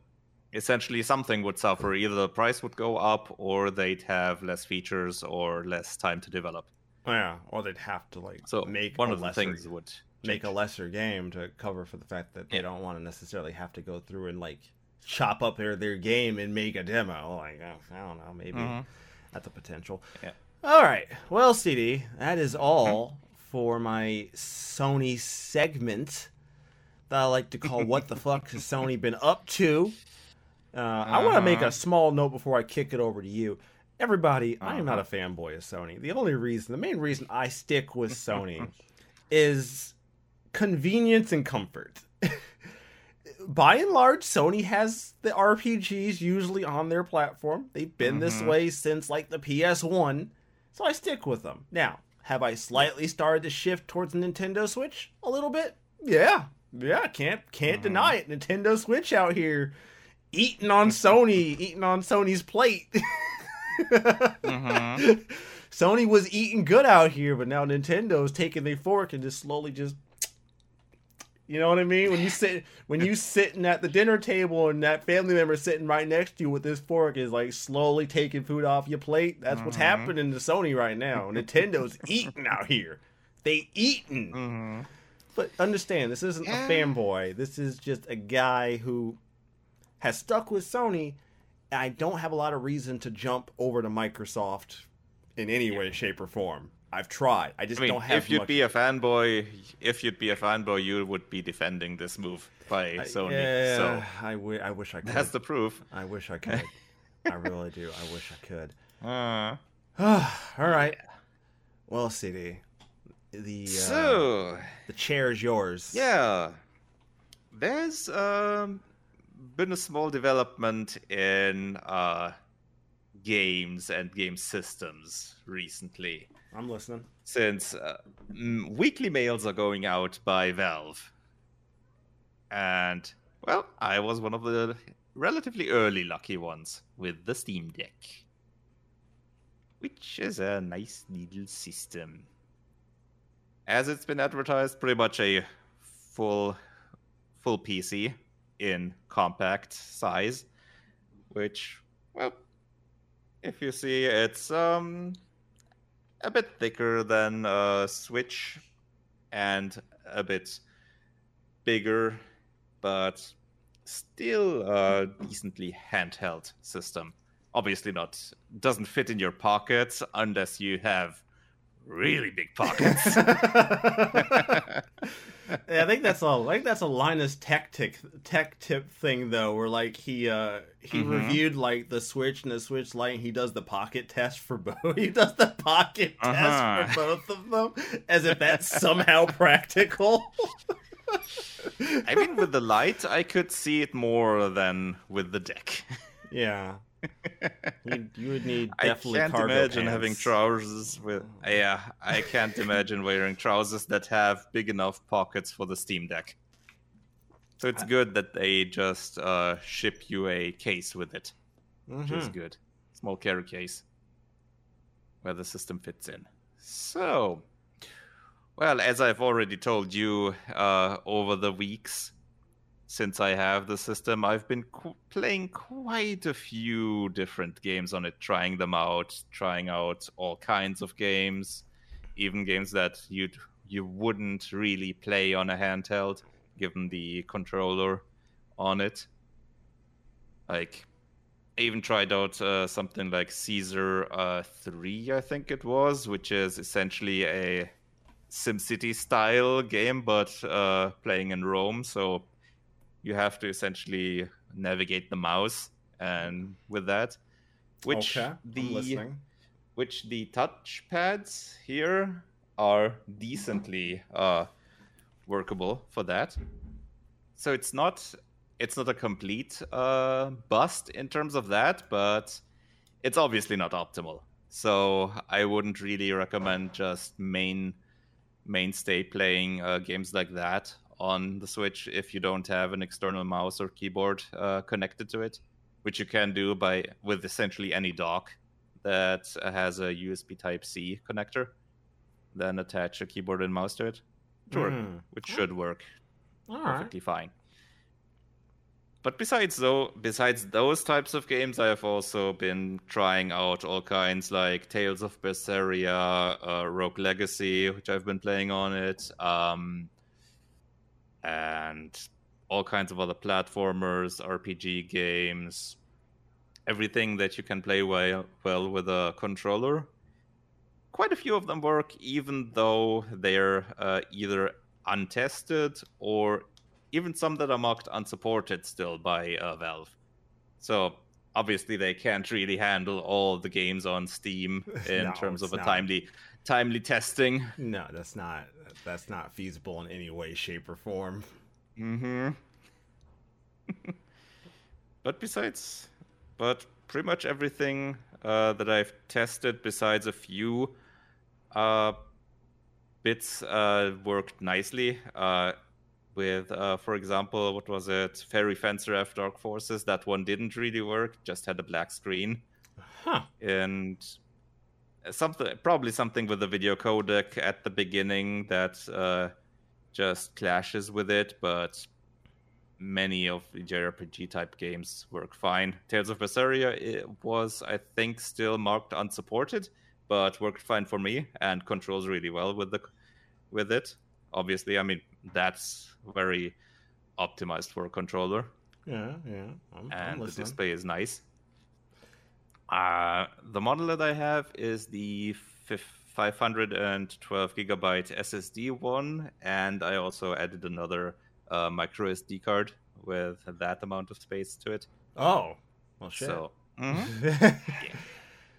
essentially something would suffer. Either the price would go up or they'd have less features or less time to develop Yeah, or they'd have to like so make one a of the lesser, things would make a lesser game to cover for the fact that they Yeah. don't want to necessarily have to go through and like chop up their, their game and make a demo. Like oh, I don't know, maybe Mhm. at the potential. Yeah. All right, well, CD, that is all Mm-hmm. for my Sony segment. that I like to call "What the fuck has Sony been up to?" Uh, I want to make a small note before I kick it over to you. Everybody, I am not uh-huh. a fanboy of Sony. The only reason, the main reason I stick with <laughs> Sony is convenience and comfort. <laughs> By and large, Sony has the RPGs usually on their platform. They've been this mm-hmm. way since like the PS1, so I stick with them. Now, have I slightly started to shift towards the Nintendo Switch a little bit? Yeah, yeah, can't can't mm-hmm. deny it. Nintendo Switch out here eating on Sony, eating on Sony's plate. <laughs> Mm-hmm. <laughs> Sony was eating good out here, but now Nintendo's taking their fork and just slowly just you know what I mean? When you sit when you sitting at the dinner table and that family member sitting right next to you with this fork is like slowly taking food off your plate. That's what's mm-hmm. happening to Sony right now. Nintendo's <laughs> eating out here. They eating. Mm-hmm. But understand, this isn't Yeah. a fanboy. This is just a guy who has stuck with Sony. I don't have a lot of reason to jump over to Microsoft in any way, shape, or form. I've tried. I just I mean, don't have if you'd much. be a fanboy, if you'd be a fanboy, you would be defending this move by Sony. yeah, So I, wish I could. that's the proof. I wish I could. I really do. I wish I could. <sighs> <laughs> Uh, All right. Well, CD, the uh, so the chair is yours. yeah, there's um, been a small development in uh, games and game systems recently. I'm listening. since uh, weekly mails are going out by Valve. And, well, I was one of the relatively early lucky ones with the Steam Deck, which is a nice little system. As it's been advertised, pretty much a full full PC in compact size, which, well, if you see, it's um a bit thicker than a Switch and a bit bigger, but still a decently handheld system. Obviously, not doesn't fit in your pockets unless you have really big pockets. <laughs> <laughs> Yeah, I think that's a I think that's a Linus Tech Tip Tech Tip thing though, where like he uh he Mhm. reviewed like the Switch and the Switch Lite. And he does the pocket test for both. <laughs> He does the pocket Uh-huh. test for both of them, as if that's somehow <laughs> practical. I mean, with the Lite, I could see it more than with the deck. <laughs> yeah, <laughs> you, you would need I definitely can't cargo imagine having trousers with. Yeah, I can't imagine wearing trousers that have big enough pockets for the Steam Deck. So it's good that they just uh, ship you a case with it, which is Mhm. good. Small carry case where the system fits in. So, well, as I've already told you uh, over the weeks since I have the system, I've been qu- playing quite a few different games on it, trying them out, trying out all kinds of games, even games that you'd you wouldn't really play on a handheld, given the controller on it. Like, I even tried out uh, something like Caesar uh, 3, I think it was, which is essentially a SimCity style game, but uh, playing in Rome. So you have to essentially navigate the mouse, and with that, which okay, the which the touchpads here are decently uh, workable for that. So it's not it's not a complete uh, bust in terms of that, but it's obviously not optimal. So I wouldn't really recommend just main mainstay playing uh, games like that on the Switch if you don't have an external mouse or keyboard uh, connected to it, which you can do by with essentially any dock that has a USB Type C connector. Then attach a keyboard and mouse to it, to work, Mhm. which should work All right. perfectly fine. But besides though, besides those types of games, I have also been trying out all kinds like Tales of Berseria, uh, Rogue Legacy, which I've been playing on it, um, and all kinds of other platformers, RPG games, everything that you can play well, well with a controller. Quite a few of them work, even though they're uh, either untested or even some that are marked unsupported still by uh, Valve. So obviously they can't really handle all the games on Steam <laughs> in No, terms of a not. timely timely testing. No, that's not that's not feasible in any way, shape, or form. Mm-hmm. <laughs> but besides, but pretty much everything uh, that I've tested, besides a few uh, bits, uh, worked nicely. With, uh, for example, what was it? Fairy Fencer F Dark Forces. That one didn't really work; just had a black screen Huh. and something probably something with the video codec at the beginning that uh, just clashes with it but many of the jrpg type games work fine tales of berseria it was i think still marked unsupported but worked fine for me and controls really well with the with it obviously i mean that's very optimized for a controller Yeah, yeah. I'm, I'm and the display is nice. Uh, the model that I have is the fif- 512 gigabyte SSD one, and I also added another uh, micro SD card with that amount of space to it. Oh, well, shit. So, <laughs> mhm.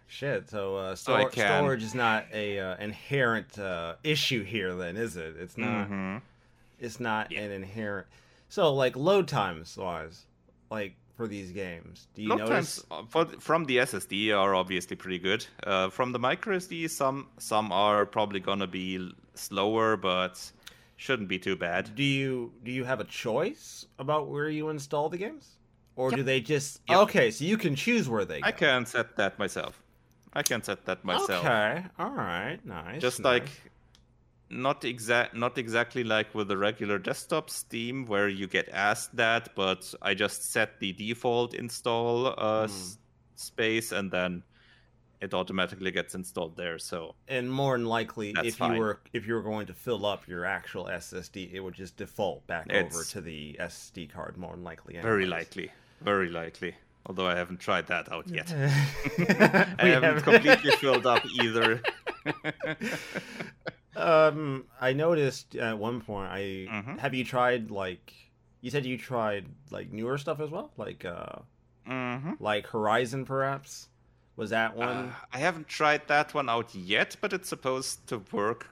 shit. So, uh, stor- can- storage is not a uh, inherent uh, issue here, then, is it? It's not. Mhm. It's not Yeah. an inherent. So, like load times wise, like for these games, do you Load notice? times uh, for, from the SSD are obviously pretty good. Uh, from the micro SD, some some are probably gonna be slower, but shouldn't be too bad. Do you do you have a choice about where you install the games, or do they just? Yep. Okay, so you can choose where they. Go. I can set that myself. I can set that myself. Okay, all right, nice. Just nice. like not exact not exactly like with the regular desktop Steam where you get asked that, but I just set the default install uh, s- space and then it automatically gets installed there. So and more than likely, if fine. you were if you were going to fill up your actual SSD, it would just default back over to the SD card. More than likely, very likely, very likely. Although I haven't tried that out yet. <laughs> I haven't- completely filled up either. <laughs> Um, I noticed at one point. I Mhm. have you tried like you said you tried like newer stuff as well, like uh, hmm like Horizon, perhaps. Was that one? Uh, I haven't tried that one out yet, but it's supposed to work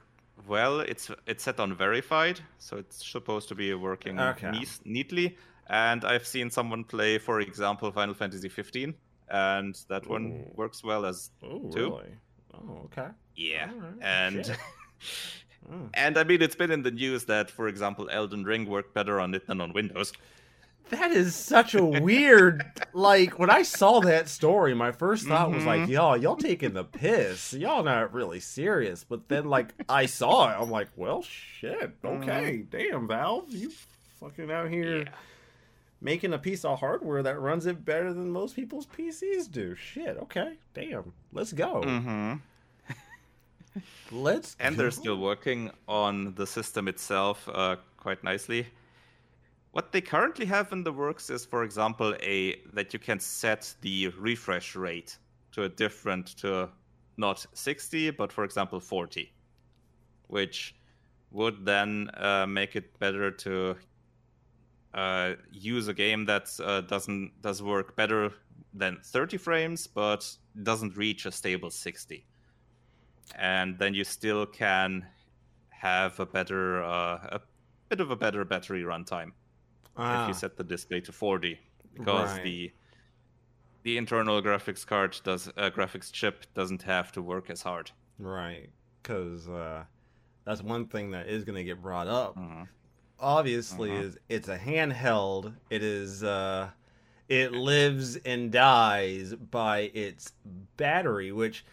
well. It's it's set on verified, so it's supposed to be working Okay. neat- neatly. And I've seen someone play, for example, Final Fantasy 15, and that one works well as oh, two? really? Oh, okay. yeah. Alright, And <laughs> Oh. and I mean, it's been in the news that, for example, Elden Ring worked better on it than on Windows. That is such a weird <laughs> like when I saw that story, my first thought was like, Mhm. y'all, y'all taking the piss. Y'all not really serious. But then like I saw it, I'm like, well shit. Okay, damn, Valve, you fucking out here Yeah. making a piece of hardware that runs it better than most people's PCs do. Shit, okay. Damn. Let's go. hmm Let's and go. they're still working on the system itself uh, quite nicely. What they currently have in the works is, for example, a that you can set the refresh rate to a different to not 60, but for example 40, which would then uh, make it better to uh, use a game that uh, doesn't does work better than 30 frames, but doesn't reach a stable 60 and then you still can have a better uh, a bit of a better battery runtime if Ah, you set the display to 40 because Right. the the internal graphics card does uh, graphics chip doesn't have to work as hard right. Because uh, that's one thing that is going to get brought up Mhm. obviously Mhm. is it's a handheld it is uh it lives and dies by its battery which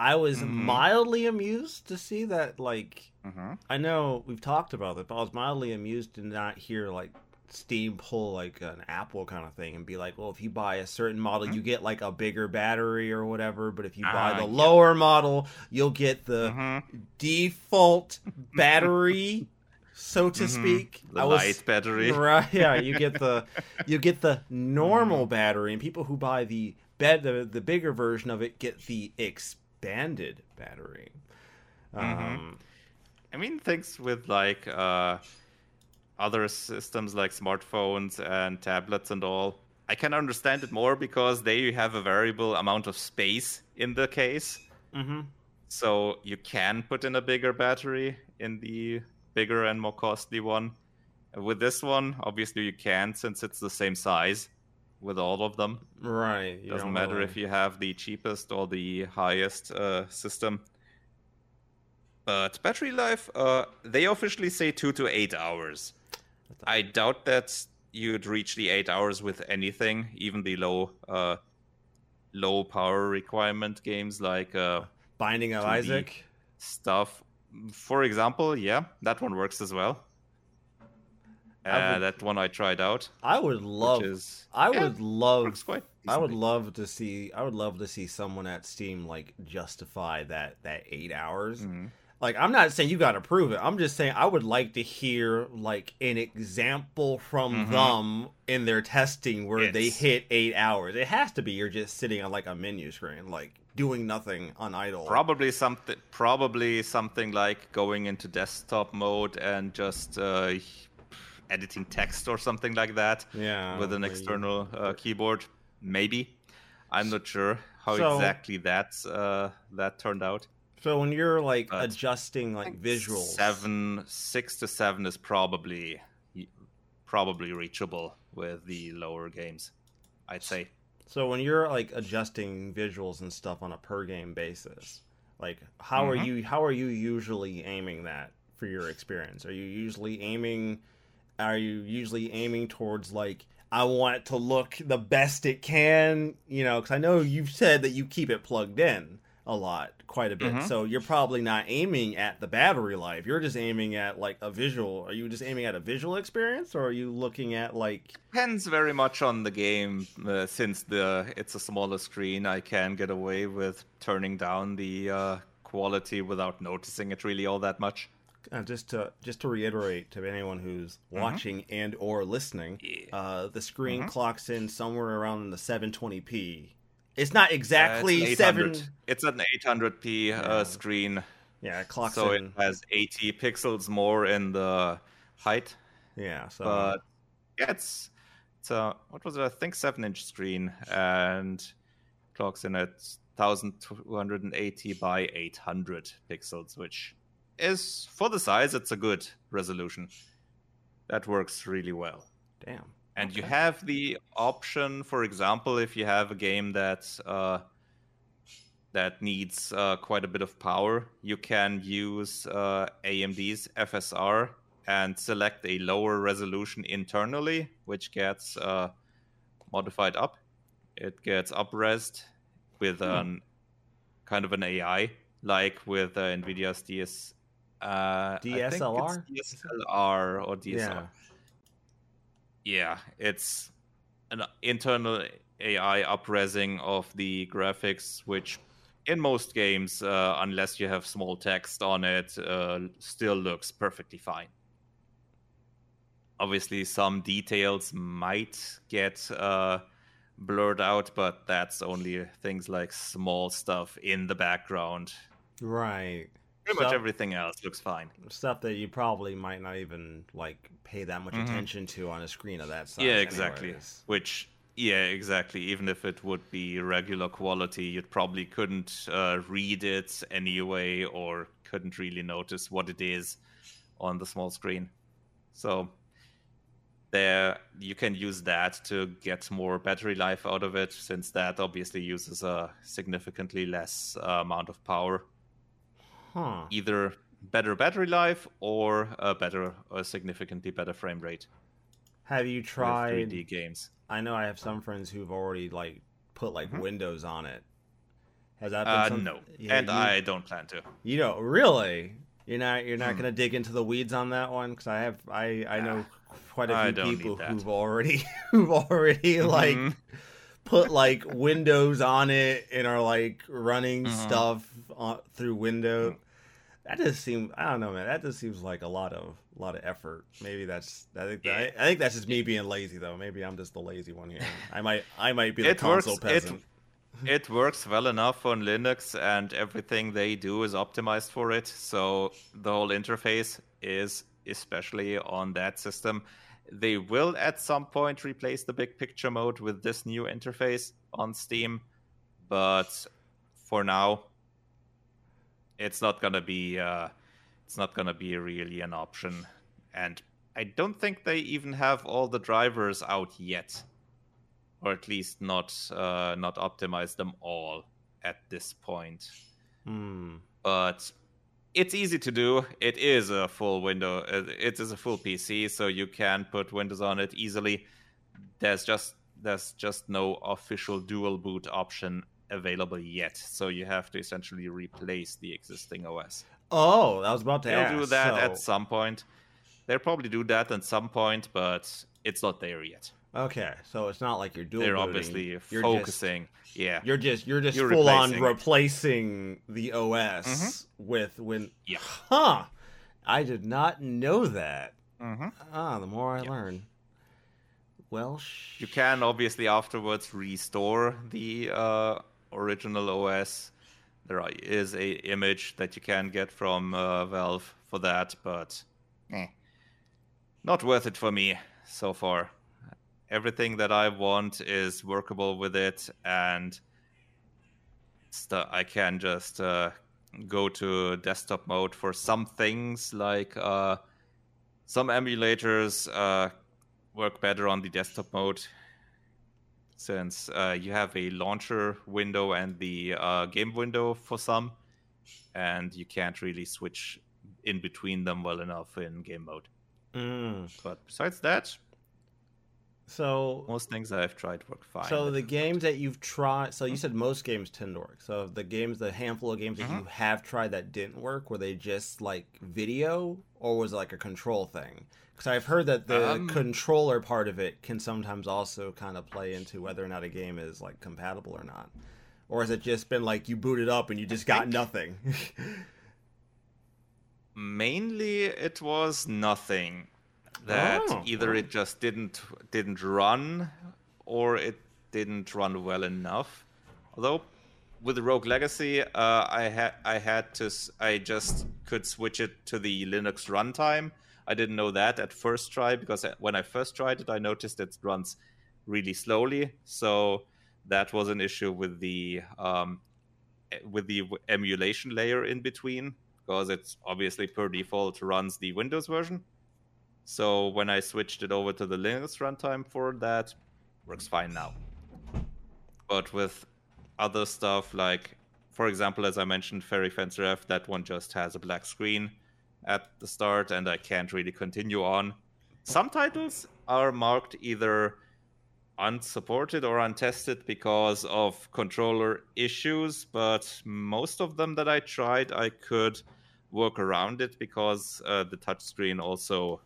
i was Mhm. mildly amused to see that like Mhm. i know we've talked about it but i was mildly amused to not hear like steam pull like an apple kind of thing and be like well if you buy a certain model Mhm. you get like a bigger battery or whatever but if you buy Ah, the yeah. lower model you'll get the Mhm. default <laughs> battery, so to Mhm. speak. the I was light battery <laughs> right. Yeah, you get the <laughs> you get the normal battery, and people who buy the bed the, the bigger version of it get the expanded battery. Um, I mean, things with like uh, other systems like smartphones and tablets and all, I can understand it more because they have a variable amount of space in the case. Mm-hmm. So you can put in a bigger battery in the bigger and more costly one. With this one, obviously you can't since it's the same size with all of them. Right. You Doesn't matter really... if you have the cheapest or the highest uh, system. But battery life, uh, they officially say two to eight hours. I doubt that you'd reach the eight hours with anything, even the low, uh, low power requirement games like uh, Binding of Isaac stuff. For example, yeah, that one works as well. Uh, would, that one I tried out. I would love. Is, I yeah, would love. I would love to see. I would love to see someone at Steam like justify that that eight hours. Mm-hmm. Like I'm not saying you got to prove it. I'm just saying I would like to hear like an example from mm-hmm. them in their testing where it's... they hit eight hours. It has to be you're just sitting on like a menu screen, like doing nothing on idle. Probably something. Probably something like going into desktop mode and just. Uh, editing text or something like that. Yeah. With an maybe. external uh, keyboard, maybe. I'm not sure how so, exactly that uh, that turned out. So when you're like but adjusting like visuals, seven, six to seven is probably probably reachable with the lower games. I'd say. So when you're like adjusting visuals and stuff on a per game basis, like how mm-hmm. are you how are you usually aiming that for your experience? Are you usually aiming are you usually aiming towards like I want it to look the best it can, you know, because I know you've said that you keep it plugged in a lot, quite a bit. Mm-hmm. So you're probably not aiming at the battery life. You're just aiming at like a visual. Are you just aiming at a visual experience, or are you looking at like? Depends very much on the game. Uh, since the it's a smaller screen, I can get away with turning down the uh, quality without noticing it really all that much uh, just to just to reiterate to anyone who's mm-hmm. watching and or listening, yeah. uh, the screen mm-hmm. clocks in somewhere around the 720p. It's not exactly uh, it's seven. It's an 800p yeah. uh, screen. Yeah, it clocks so in. it has 80 pixels more in the height. Yeah, so but yeah, it's it's a what was it? I think seven inch screen and clocks in at 1280 by 800 pixels, which is for the size, it's a good resolution. That works really well. Damn. And okay. you have the option, for example, if you have a game that uh, that needs uh, quite a bit of power, you can use uh, AMD's FSR and select a lower resolution internally, which gets uh, modified up. It gets upresed with hmm. an kind of an AI, like with uh, NVIDIA's DS uh, DSLR, DSLR or DSLR. Yeah. yeah, it's an internal AI upresing of the graphics, which in most games, uh, unless you have small text on it, uh, still looks perfectly fine. Obviously, some details might get uh, blurred out, but that's only things like small stuff in the background. Right. Pretty stuff, much everything else looks fine. Stuff that you probably might not even like pay that much mm-hmm. attention to on a screen of that size. Yeah, exactly. Anyways. Which yeah, exactly. Even if it would be regular quality, you probably couldn't uh, read it anyway, or couldn't really notice what it is on the small screen. So there, you can use that to get more battery life out of it, since that obviously uses a significantly less uh, amount of power huh. either better battery life or a better, a significantly better frame rate. Have you tried 3D games? I know I have some friends who've already like put like mm-hmm. Windows on it. Has that been uh, some... no? Yeah, and you... I don't plan to. You know, really? You're not you're not mm. gonna dig into the weeds on that one because I have I I know quite a few people who've already <laughs> who've already mm-hmm. Put like Windows on it and are like running mm-hmm. stuff on, through window. That just seems I don't know, man. That just seems like a lot of a lot of effort. Maybe that's I think yeah. I, I, think that's just me being lazy though. Maybe I'm just the lazy one here. I might I might be the console works, peasant. It, it works well enough on Linux, and everything they do is optimized for it. So the whole interface is especially on that system. They will at some point replace the big picture mode with this new interface on Steam, but for now, it's not gonna be uh, it's not gonna be really an option, and I don't think they even have all the drivers out yet, or at least not uh, not optimized them all at this point. Hmm. But it's easy to do. It is a full window. uh, It is a full PC, so you can put Windows on it easily. There's just there's just no official dual boot option available yet, so you have to essentially replace the existing OS. Oh, I was about to They'll ask. do that so- at some point. They'll probably do that at some point, but it's not there yet. Okay, so it's not like you're dual. They're booting. obviously You're just- focusing. yeah. You're just you're just You're full on replacing. replacing the OS with when. Mm-hmm. Yeah. Huh. I did not know that. hmm Ah, the more I learn. Well, sh- You can obviously afterwards restore the uh, original OS. There is a image that you can get from uh, Valve for that, but eh, not worth it for me so far. Everything that I want is workable with it, and st- I can just uh, go to desktop mode for some things like uh, some emulators uh, work better on the desktop mode since uh, you have a launcher window and the uh, game window for some, and you can't really switch in between them well enough in game mode. Mm. But besides that, So most things I've tried work fine. So the games that you've tried, so you said most games tend to work. So the games, the handful of games that Mm-hmm. you have tried that didn't work, were they just like video, or was it like a control thing? Because I've heard that the Um, controller part of it can sometimes also kind of play into whether or not a game is like compatible or not. Or has it just been like you booted up and you just got nothing? <laughs> mainly it was nothing that Oh, either it just didn't didn't run or it didn't run well enough. Although with rogue legacy uh, i had i had to I just could switch it to the linux runtime. I didn't know that at first try because when i first tried it i noticed it runs really slowly. So that was an issue with the um, with the emulation layer in between because it's obviously per default runs the Windows version. So when I switched it over to the Linux runtime for that, works fine now. But with other stuff like, for example, as I mentioned, Fairy Fencer F, that one just has a black screen at the start, and I can't really continue on. Some titles are marked either unsupported or untested because of controller issues, but most of them that I tried, I could work around it because uh, the touchscreen also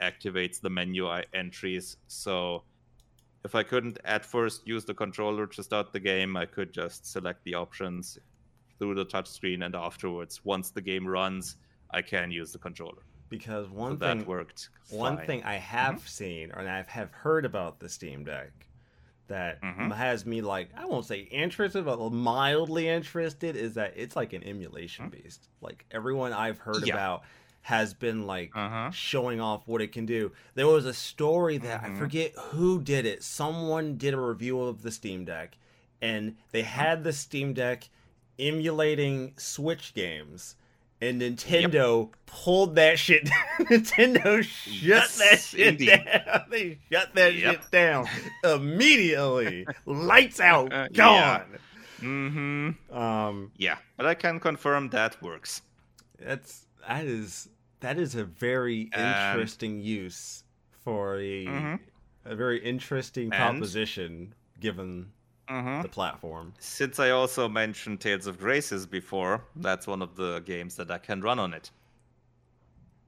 activates the menu i- entries. So if I couldn't at first use the controller to start the game, I could just select the options through the touchscreen, and afterwards, once the game runs, I can use the controller. because So one that thing worked. One fine. thing I have seen, or I have heard about the Steam Deck that Mhm. has me like I won't say interested, but mildly interested is that it's like an emulation beast. Like everyone I've heard? Yeah. about has been like Uh-huh. showing off what it can do. There was a story that I Mhm. forget who did it. Someone did a review of the Steam Deck, and they had the Steam Deck emulating Switch games. And Nintendo pulled that shit. <laughs> Nintendo shut Yes, that shit indeed. down. <laughs> They shut that Yep. shit down immediately. Lights out, <laughs> gone. Mm-hmm. Um, Yeah, but I can confirm that works. that's that is that is a very interesting use for a Mhm. a very interesting proposition given Mm-hmm. the platform. Since I also mentioned Tales of Graces before, that's one of the games that I can run on it.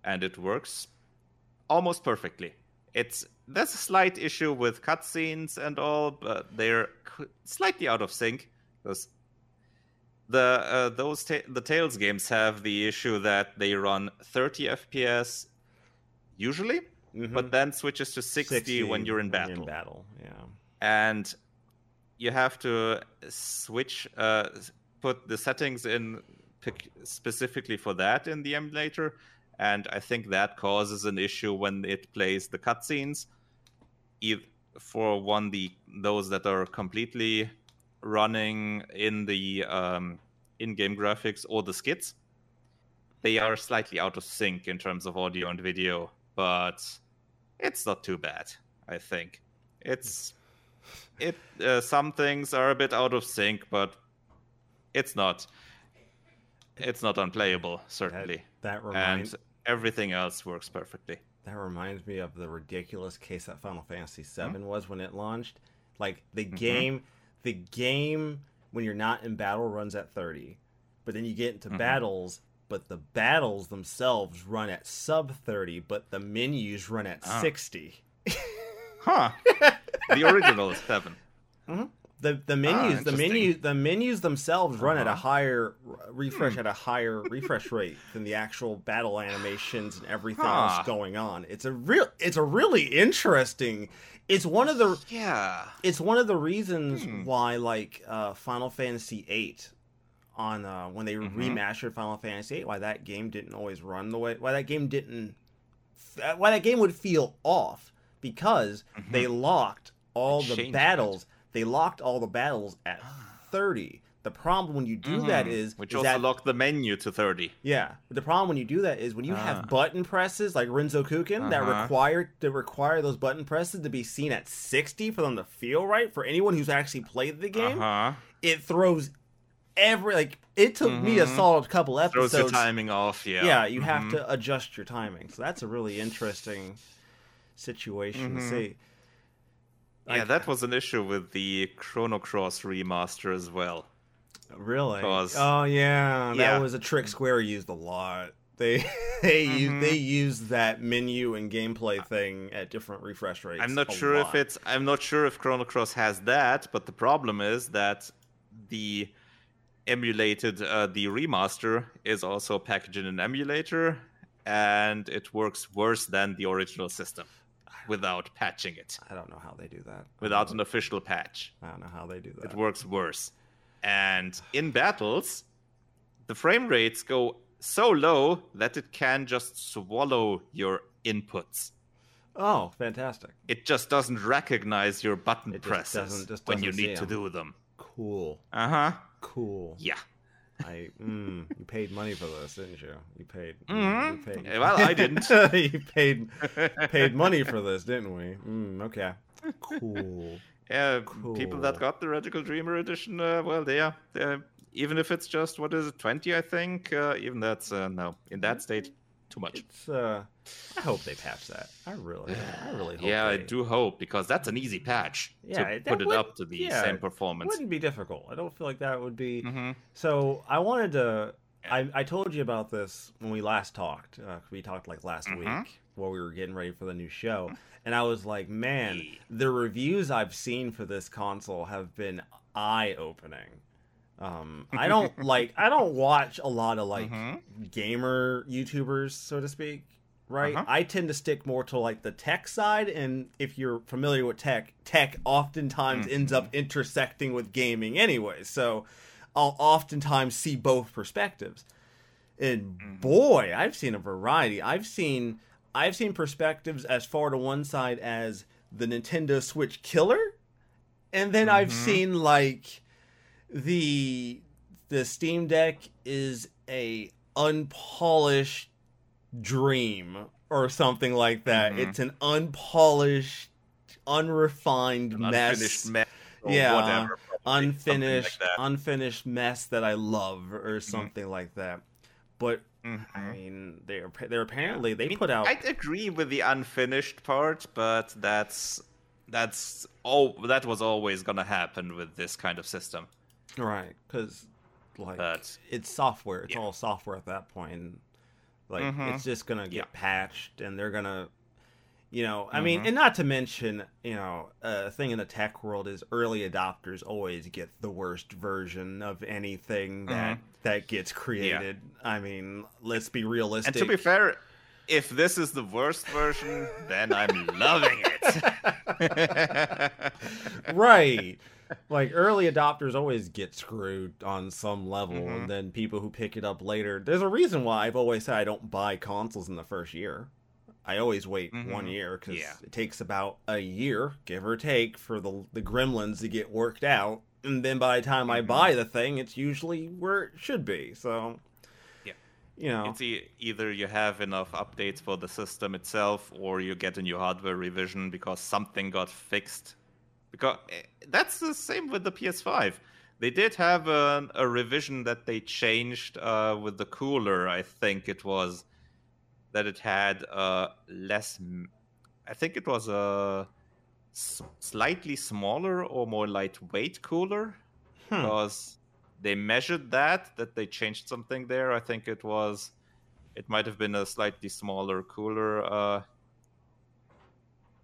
And it works almost perfectly. It's there's a slight issue with cutscenes and all, but they're slightly out of sync because the uh, those ta- the Tales games have the issue that they run 30 FPS usually, Mhm. but then switches to 60, when you're in battle battle, yeah. and you have to switch uh, put the settings in specifically for that in the emulator and I think that causes an issue when it plays the cutscenes. Eith- For one, the those that are completely running in the um, in-game graphics or the skits, they are slightly out of sync in terms of audio and video, but it's not too bad. I think it's it. Uh, some things are a bit out of sync, but it's not. It's not unplayable, certainly, That reminds and everything else works perfectly. that reminds me of the ridiculous case that Final Fantasy VII was when it launched. Like the game, the game when you're not in battle runs at 30, but then you get into Mhm. battles, but the battles themselves run at sub 30, but the menus run at Ah. 60. Huh? <laughs> the original is seven. The the menus the interesting. menus the menus themselves run at a Uh-huh. higher refresh Hmm. at a higher refresh rate than the actual battle animations and everything Huh. else going on. It's a real it's a really interesting. It's one of the Yeah. it's one of the reasons Hmm. why like uh, Final Fantasy VIII on uh, when they Mhm. remastered Final Fantasy VIII, why that game didn't always run the way why that game didn't why that game would feel off because Mhm. they locked all They the battles they locked all the battles at 30 the problem when you do that Mhm. is, which is also that locked the menu to thirty. yeah, but the problem when you do that is when you Ah. have button presses like Renzokuken that Uh-huh. require that require those button presses to be seen at 60 for them to feel right for anyone who's actually played the game. Uh huh. It throws every like it took me a solid couple episodes. Throws your timing off. Yeah. yeah, you have Mhm. to adjust your timing. So that's a really interesting situation to Mhm. see. Yeah, Like, that was an issue with the Chrono Cross remaster as well. really. 'cause- Oh yeah, that Yeah. was a trick Square used a lot. They <laughs> they use Mhm. they use that menu and gameplay thing at different refresh rates. I'm not sure if it's I'm not sure if Chrono Cross has that, but the problem is that the emulated uh, the remaster is also packaged in an emulator and it works worse than the original system without patching it I don't know how they do that. without an official patch I don't know how they do that. it works worse and in battles the frame rates go so low that it can just swallow your inputs Oh, fantastic! it just doesn't recognize your button It just presses doesn't- just when you doesn't need to 'em. do them. Cool, Uh huh. cool. Yeah. I mm, you paid money for this, didn't you? You paid. Mhm. You paid. Well, I didn't. <laughs> you paid paid money for this, didn't we? Mm, okay. Cool. <laughs> Yeah, people that got the Radical Dreamer edition, uh, well, they are. even if it's just what is it, twenty, I think. Uh, even that's uh, no in that state, too much. It's uh, I hope they patch that. I really, I really hope. yeah, I do hope because that's an easy patch Yeah, to put it up to the yeah, same It performance. wouldn't be difficult. I don't feel like that would be. hmm So I wanted to. I, I told you about this when we last talked. Uh, we talked like last Mhm. week while we were getting ready for the new show, and I was like, "Man, the reviews I've seen for this console have been eye opening." Um, <laughs> I don't like. I don't watch a lot of like Mhm. gamer YouTubers, so to speak. Right. Uh-huh. I tend to stick more to like the tech side, and if you're familiar with tech, tech oftentimes ends Mm-hmm. up intersecting with gaming anyway. So I'll oftentimes see both perspectives. And Mhm. boy, I've seen a variety. I've seen I've seen perspectives as far to one side as the Nintendo Switch killer, and then I've Mhm. seen like the the Steam Deck is a unpolished dream or something like that. Mhm. It's an unpolished, unrefined An mess unfinished mess. Yeah, whatever. something like unfinished unfinished mess that I love or something like that. But I Mhm. mean, they're they're apparently they I mean, put out I'd agree with the unfinished part, but that's that's all. That was always gonna happen with this kind of system. Right because like But- it's software. It's yeah. all software at that point. Like Mhm. it's just gonna get Yeah. patched, and they're gonna. You know, I mean, Mhm. and not to mention, you know, a thing in the tech world is early adopters always get the worst version of anything that Mm-hmm. that gets created. I mean, let's be realistic. And to be fair, if this is the worst version, then I'm loving it. <laughs> right like early adopters always get screwed on some level, Mhm. and then people who pick it up later. There's a reason why I've always said I don't buy consoles in the first year. I always wait one Mhm. year because Yeah. it takes about a year, give or take, for the the gremlins to get worked out, and then by the time I Mhm. buy the thing, it's usually where it should be. So, Yeah. you know, It's e- either you have enough updates for the system itself, or you get a new hardware revision because something got fixed. Because eh, that's the same with the PS5. They did have a, a revision that they changed uh, with the cooler. I think it was that it had uh, less. I think it was a s- slightly smaller or more lightweight cooler Hmm. because they measured that that they changed something there i think it was it might have been a slightly smaller cooler uh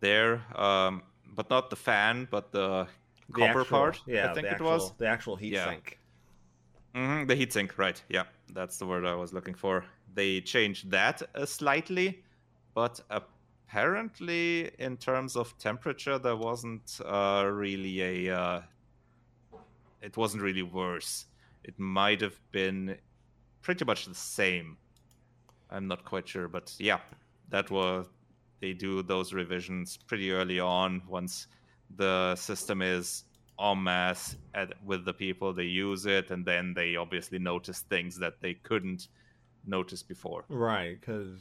there um but not the fan but the the copper actual- part yeah, i think the it was the actual heat Yeah. sink. hmm the heatsink, right? Yeah, that's the word I was looking for. They changed that uh, slightly, but apparently, in terms of temperature, there wasn't uh, really a. Uh, it wasn't really worse. It might have been pretty much the same. I'm not quite sure, but yeah, that was. They do those revisions pretty early on once the system is en masse at, with the people they use it and then they obviously notice things that they couldn't notice before Right, because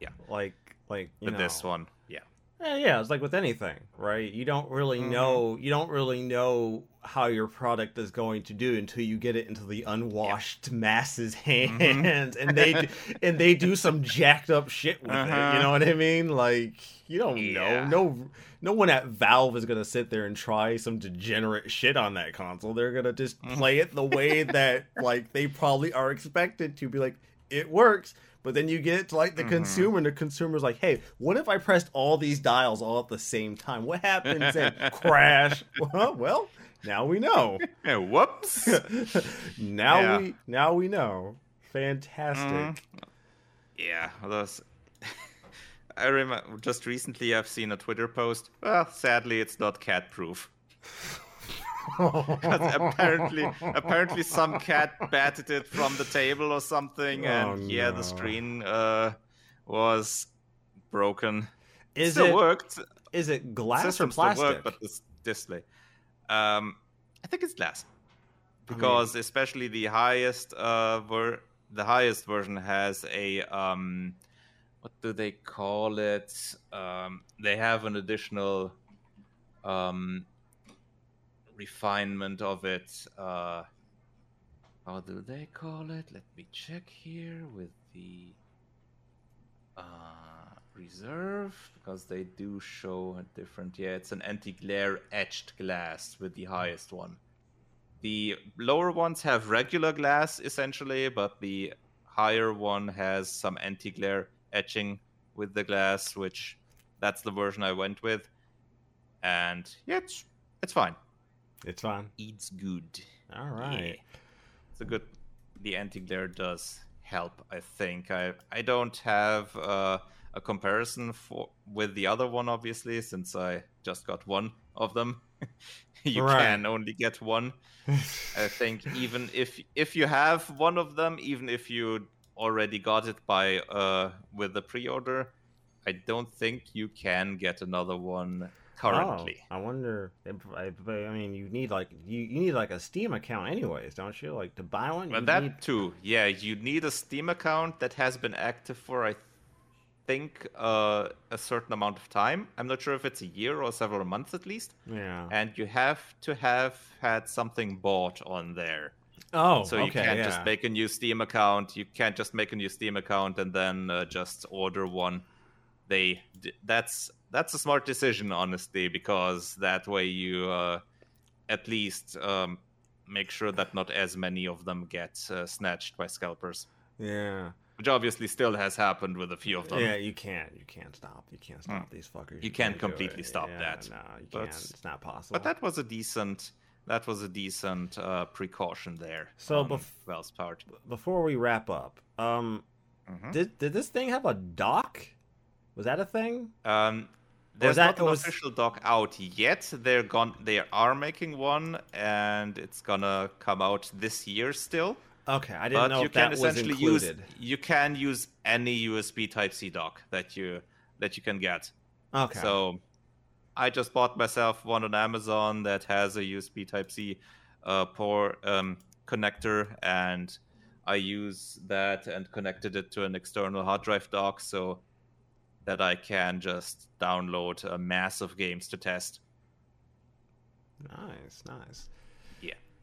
Yeah. like like you with know, this one yeah Eh, yeah, it's like with anything, right? You don't really Mhm. know you don't really know how your product is going to do until you get it into the unwashed masses' Mm-hmm. hands, and they do, <laughs> and they do some jacked up shit with it. Uh-huh. You know what I mean? Like you don't Yeah. know. No, no one at Valve is gonna sit there and try some degenerate shit on that console. They're gonna just Mm. play it the way that <laughs> like they probably are expected to be like it works. But then you get to like the Mhm. consumer, and the consumer's like, "Hey, what if I pressed all these dials all at the same time? What happens?" And <laughs> crash. Well, now we know. <laughs> Yeah, whoops <laughs> now Yeah. we now we know. Fantastic. Mhm. yeah those <laughs> i remember just recently i've seen a twitter post well sadly it's not cat proof Because apparently, apparently, some cat batted it from the table or something, and Oh, yeah, the screen uh, was broken. is still it worked. is it glass or plastic? worked, but this display. Um, I think it's glass because especially the highest uh ver- the highest version has a um what do they call it? Um they have an additional um refinement of it uh how do they call it? Let me check here with the uh reserve because they do show a different yeah it's an anti-glare etched glass with the highest one the lower ones have regular glass essentially, but the higher one has some anti-glare etching with the glass, which that's the version I went with. And yeah, it's it's fine. it's fine. It's good. All right. Yeah. It's a good the anti-glare does help, I think. I I don't have uh, a comparison for with the other one obviously since I just got one of them. <laughs> you Right. can only get one. I think even if if you have one of them, even if you already got it by uh with the pre-order, I don't think you can get another one currently. Oh, I wonder. If, I, I mean, you need like you, you need like a Steam account, anyways, don't you? Like to buy one. Well, you that need- too, yeah. You need a Steam account that has been active for I think uh, a certain amount of time. I'm not sure if it's a year or several months at least, Yeah. and you have to have had something bought on there. Oh, So you okay, can't yeah. just make a new Steam account. You can't just make a new Steam account and then uh, just order one. They d- that's that's a smart decision, honestly, because that way you uh, at least um, make sure that not as many of them get uh, snatched by scalpers, Yeah. Which obviously still has happened with a few of them. Yeah, you can't. You can't stop. You can't stop these fuckers. Hmm. You can't do completely stop Yeah, that. No, you But- can't. It's not possible. But that was a decent that was a decent uh, precaution there. So bef- Valve's part. Before we wrap up, um, Mhm. did did this thing have a dock? Was that a thing? Um, There's that- not an was- official dock out yet. They're gone. They are making one, and it's gonna come out this year still. Okay, I didn't But know you can essentially use you can use any USB Type C dock that you that you can get. Okay. So I just bought myself one on Amazon that has a USB Type C uh, port um, connector, and I use that and connected it to an external hard drive dock so that I can just download a mass of games to test. nice, nice.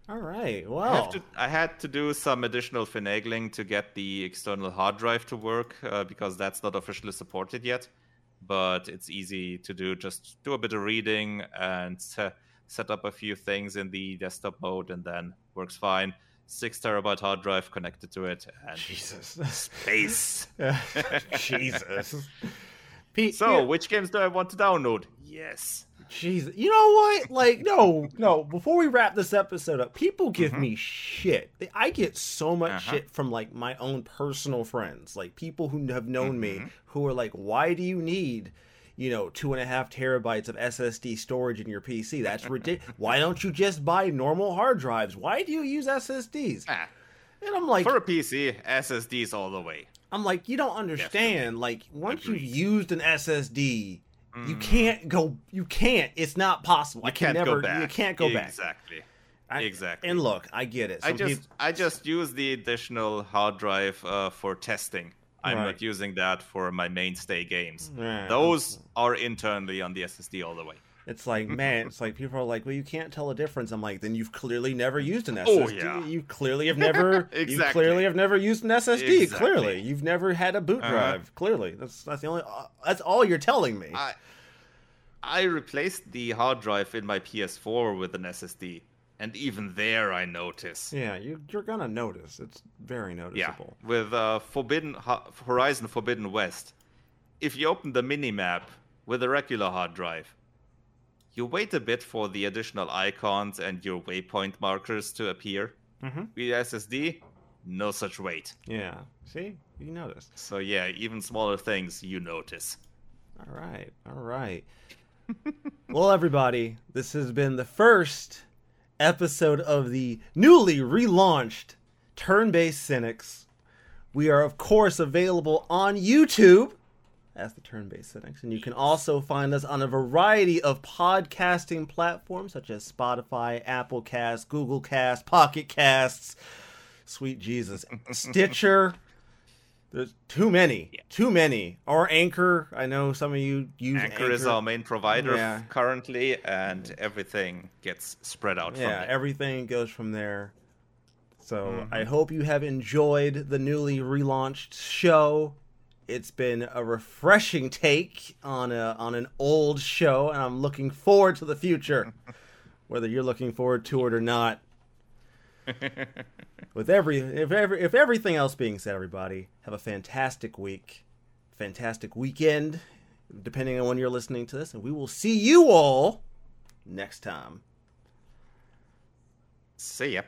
All right. I, Well, have to, I had to do some additional finagling to get the external hard drive to work uh, because that's not officially supported yet. But it's easy to do. Just do a bit of reading and se- set up a few things in the desktop mode, and then works fine. Six terabyte hard drive connected to it, and Jesus. space. <laughs> Jesus. <laughs> Pete, So, yeah, which games do I want to download? Yes. Jesus. You know what? Like, no, no. Before we wrap this episode up, people give me shit. I get so much Uh-huh. shit from like my own personal friends, like people who have known me, Mhm. who are like, "Why do you need?" You know, two and a half terabytes of SSD storage in your PC. That's ridiculous. <laughs> Why don't you just buy normal hard drives? Why do you use SSDs? Ah, And I'm like, for a PC, SSDs all the way. I'm like, you don't understand. Like, once Agreed. you've used an SSD, you Mm. can't go. You can't. It's not possible. I You can can't never. go back. You can't go back. Exactly. I- exactly. And look, I get it. I just peop- I just use the additional hard drive uh, for testing. I'm Right. not using that for my mainstay games. Right. Those are internally on the SSD all the way. It's like, <laughs> man, it's like people are like, well, you can't tell a difference. I'm like, then you've clearly never used an SSD. Oh, yeah. You clearly have <laughs> never. exactly. You clearly have never used an SSD. Exactly. Clearly, you've never had a boot Uh-huh. drive. Clearly, that's that's the only. Uh, that's all you're telling me. I I replaced the hard drive in my PS4 with an SSD, and even there I notice. yeah, you, you're gonna notice. It's very noticeable. Yeah, with uh, Forbidden Horizon Forbidden West, if you open the mini map with a regular hard drive, you wait a bit for the additional icons and your waypoint markers to appear. Mm-hmm. With SSD, no such wait. Yeah. See, you notice. So yeah, even smaller things you notice. All right, all right. <laughs> well, everybody, this has been the first episode of the newly relaunched Turn Based Cynics. We are, of course, available on YouTube as the Turn Based Cynics, and you can also find us on a variety of podcasting platforms such as Spotify, Apple Cast, Google Cast, Pocket Casts, sweet Jesus, <laughs> Stitcher. There's too many, Yeah. too many. Or Anchor. I know some of you use Anchor, is our main provider Yeah. currently, and everything gets spread out yeah, from there. everything goes from there. So Mm-hmm. I hope you have enjoyed the newly relaunched show. It's been a refreshing take on a on an old show, and I'm looking forward to the future. <laughs> Whether you're looking forward to it or not. <laughs> With every if every if everything else being said, everybody have a fantastic week, fantastic weekend, depending on when you're listening to this, and we will see you all next time. See ya.